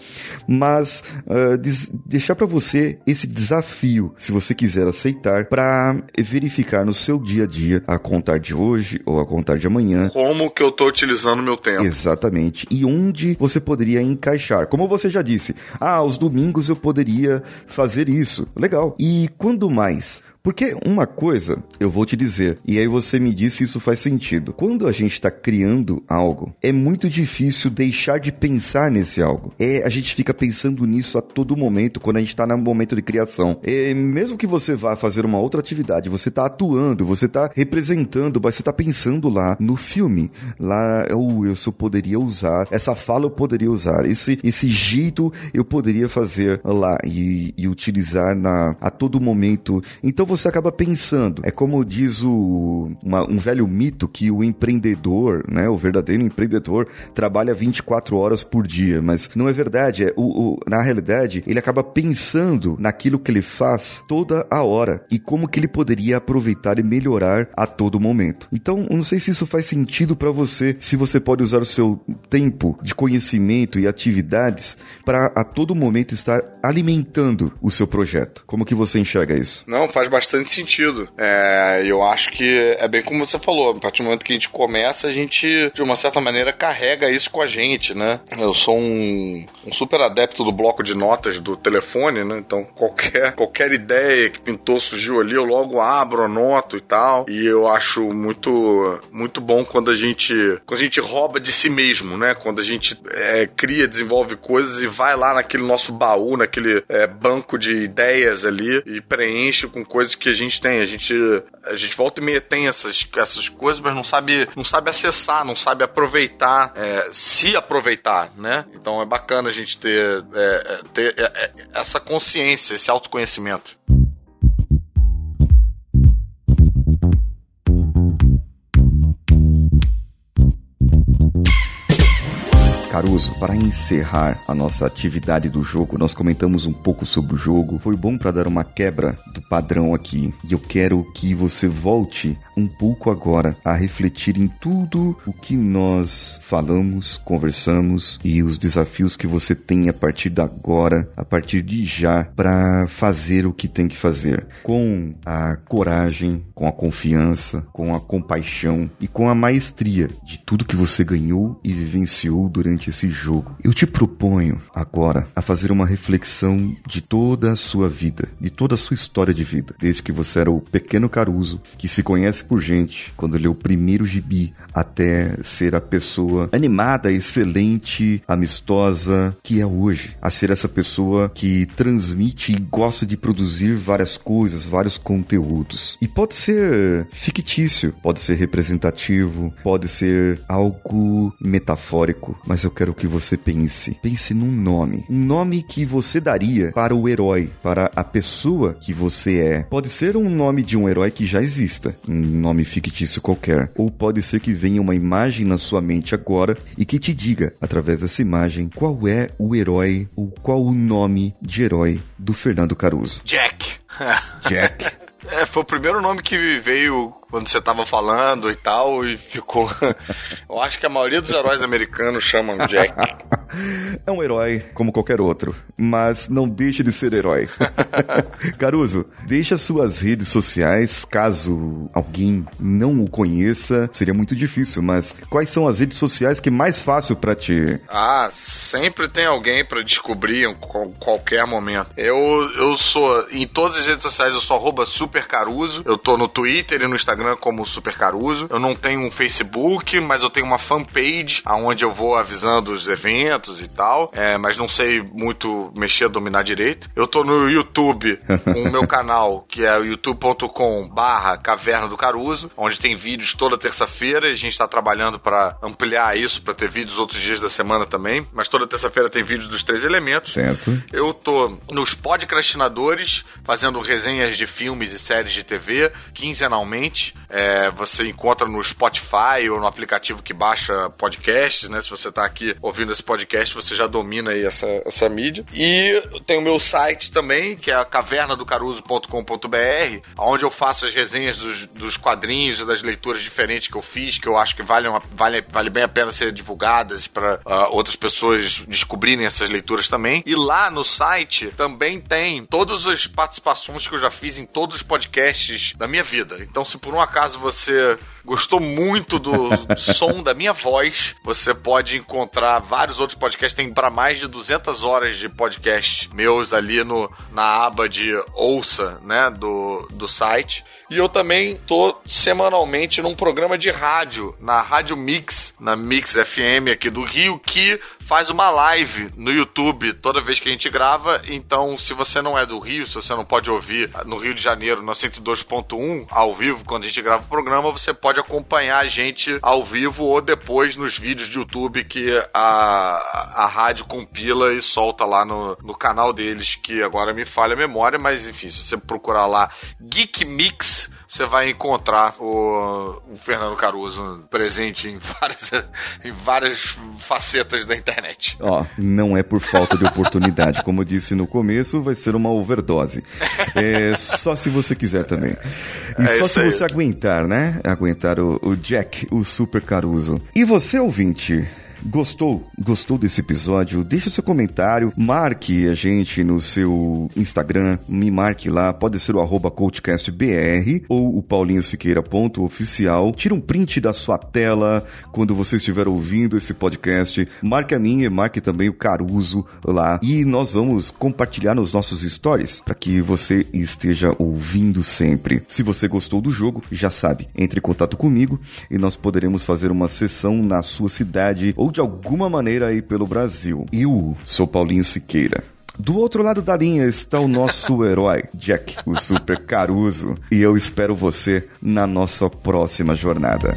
mas uh, des, deixar para você esse desafio, se você quiser aceitar, para verificar no seu dia a dia, a contar de hoje ou a contar de amanhã. Como que eu tô utilizando meu tempo. Exatamente. E onde você poderia encaixar. Como você já disse, ah, aos domingos eu poderia fazer isso. Legal. E quando mais? Porque uma coisa eu vou te dizer, e aí você me diz se isso faz sentido. Quando a gente está criando algo, é muito difícil deixar de pensar nesse algo. É, a gente fica pensando nisso a todo momento quando a gente está no momento de criação. É, mesmo que você vá fazer uma outra atividade, você está atuando, você está representando, mas você está pensando lá no filme. Lá, oh, eu só poderia usar, essa fala eu poderia usar, esse, esse jeito eu poderia fazer lá e, e utilizar na, a todo momento. Então você acaba pensando. É como diz o, uma, um velho mito que o empreendedor, né, o verdadeiro empreendedor, trabalha 24 horas por dia, mas não é verdade. É, o, o, na realidade, ele acaba pensando naquilo que ele faz toda a hora e como que ele poderia aproveitar e melhorar a todo momento. Então, não sei se isso faz sentido para você, se você pode usar o seu tempo de conhecimento e atividades para a todo momento estar alimentando o seu projeto. Como que você enxerga isso? Não, faz bastante bastante sentido. É, eu acho que é bem como você falou, a partir do momento que a gente começa, a gente, de uma certa maneira, carrega isso com a gente, né? Eu sou um, um super adepto do bloco de notas do telefone, né? Então, qualquer, qualquer ideia que pintou, surgiu ali, eu logo abro, anoto e tal. E eu acho muito, muito bom quando a gente, quando a gente rouba de si mesmo, né? Quando a gente é, cria, desenvolve coisas e vai lá naquele nosso baú, naquele é, banco de ideias ali e preenche com coisas que a gente tem. A gente, a gente volta e meia tem essas, essas coisas, mas não sabe, não sabe acessar, não sabe aproveitar, é, se aproveitar, né? Então é bacana a gente ter, é, é ter é, é, essa consciência, esse autoconhecimento. Caruso, para encerrar a nossa atividade do jogo, nós comentamos um pouco sobre o jogo. Foi bom para dar uma quebra do padrão aqui. E eu quero que você volte um pouco agora a refletir em tudo o que nós falamos, conversamos e os desafios que você tem a partir de agora, a partir de já, para fazer o que tem que fazer. Com a coragem, com a confiança, com a compaixão e com a maestria de tudo que você ganhou e vivenciou durante esse jogo. Eu te proponho agora a fazer uma reflexão de toda a sua vida, de toda a sua história de vida, desde que você era o pequeno Caruso, que se conhece por gente quando lê o primeiro gibi até ser a pessoa animada, excelente, amistosa que é hoje, a ser essa pessoa que transmite e gosta de produzir várias coisas, vários conteúdos. E pode ser fictício, pode ser representativo, pode ser algo metafórico, mas eu quero que você pense, pense num nome, um nome que você daria para o herói, para a pessoa que você é. Pode ser um nome de um herói que já exista, um nome fictício qualquer, ou pode ser que venha uma imagem na sua mente agora e que te diga, através dessa imagem, qual é o herói ou qual o nome de herói do Fernando Caruso. Jack. Jack. É, foi o primeiro nome que veio quando você tava falando e tal, e ficou. Eu acho que a maioria dos heróis americanos chamam Jack. é um herói como qualquer outro, mas não deixe de ser herói. Caruso, deixa suas redes sociais, caso alguém não o conheça, seria muito difícil, mas quais são as redes sociais que é mais fácil para ti? Ah, sempre tem alguém para descobrir em qualquer momento. Eu, eu sou, em todas as redes sociais, eu sou arroba supercaruso, eu tô no Twitter e no Instagram como supercaruso, eu não tenho um Facebook, mas eu tenho uma fanpage, aonde eu vou avisando os eventos e tal, é, mas não sei muito mexer, dominar direito. Eu tô no YouTube com o meu canal, que é o youtube.com barra Caverna do Caruso, onde tem vídeos toda terça-feira e a gente tá trabalhando para ampliar isso, para ter vídeos outros dias da semana também, mas toda terça-feira tem vídeo dos três elementos. Certo. Eu tô nos podcastinadores, fazendo resenhas de filmes e séries de TV, quinzenalmente. É, você encontra no Spotify ou no aplicativo que baixa podcasts, né? Se você tá aqui ouvindo esse podcast, você já domina aí essa, essa mídia. E tem o meu site também, que é cavernadocaruso.com.br, onde eu faço as resenhas dos, dos quadrinhos e das leituras diferentes que eu fiz, que eu acho que vale, vale, vale bem a pena ser divulgadas para uh, ah, outras pessoas descobrirem essas leituras também. E lá no site também tem todas as participações que eu já fiz em todos os podcasts da minha vida. Então, se por um acaso você gostou muito do som da minha voz, você pode encontrar vários outros podcasts. Tem para mais de 200 horas de podcast meus ali no, na aba de ouça, né, do, do site. E eu também tô semanalmente num programa de rádio, na Rádio Mix, na Mix FM aqui do Rio, que faz uma live no YouTube toda vez que a gente grava. Então, se você não é do Rio, se você não pode ouvir no Rio de Janeiro, na 102.1, ao vivo, quando a gente grava o programa, você pode acompanhar a gente ao vivo ou depois nos vídeos de YouTube que a, a rádio compila e solta lá no, no canal deles, que agora me falha a memória, mas enfim, se você procurar lá Geek Mix você vai encontrar o, o, Fernando Caruso presente em várias, em várias facetas da internet. Ó, não é por falta de oportunidade. Como eu disse no começo, vai ser uma overdose. É só se você quiser também. E é só se aí. você aguentar, né? Aguentar o, o Jack, o Super Caruso. E você, ouvinte? Gostou? Gostou desse episódio? Deixe seu comentário, marque a gente no seu Instagram, me marque lá, pode ser o arroba coachcastbr ou o paulinhosiqueira.oficial. Tira um print da sua tela quando você estiver ouvindo esse podcast. Marque a minha, marque também o Caruso lá e nós vamos compartilhar nos nossos stories para que você esteja ouvindo sempre. Se você gostou do jogo, já sabe, entre em contato comigo e nós poderemos fazer uma sessão na sua cidade ou de alguma maneira aí pelo Brasil. Eu sou Paulinho Siqueira. Do outro lado da linha está o nosso herói, Jack, o Super Caruso. E eu espero você na nossa próxima jornada.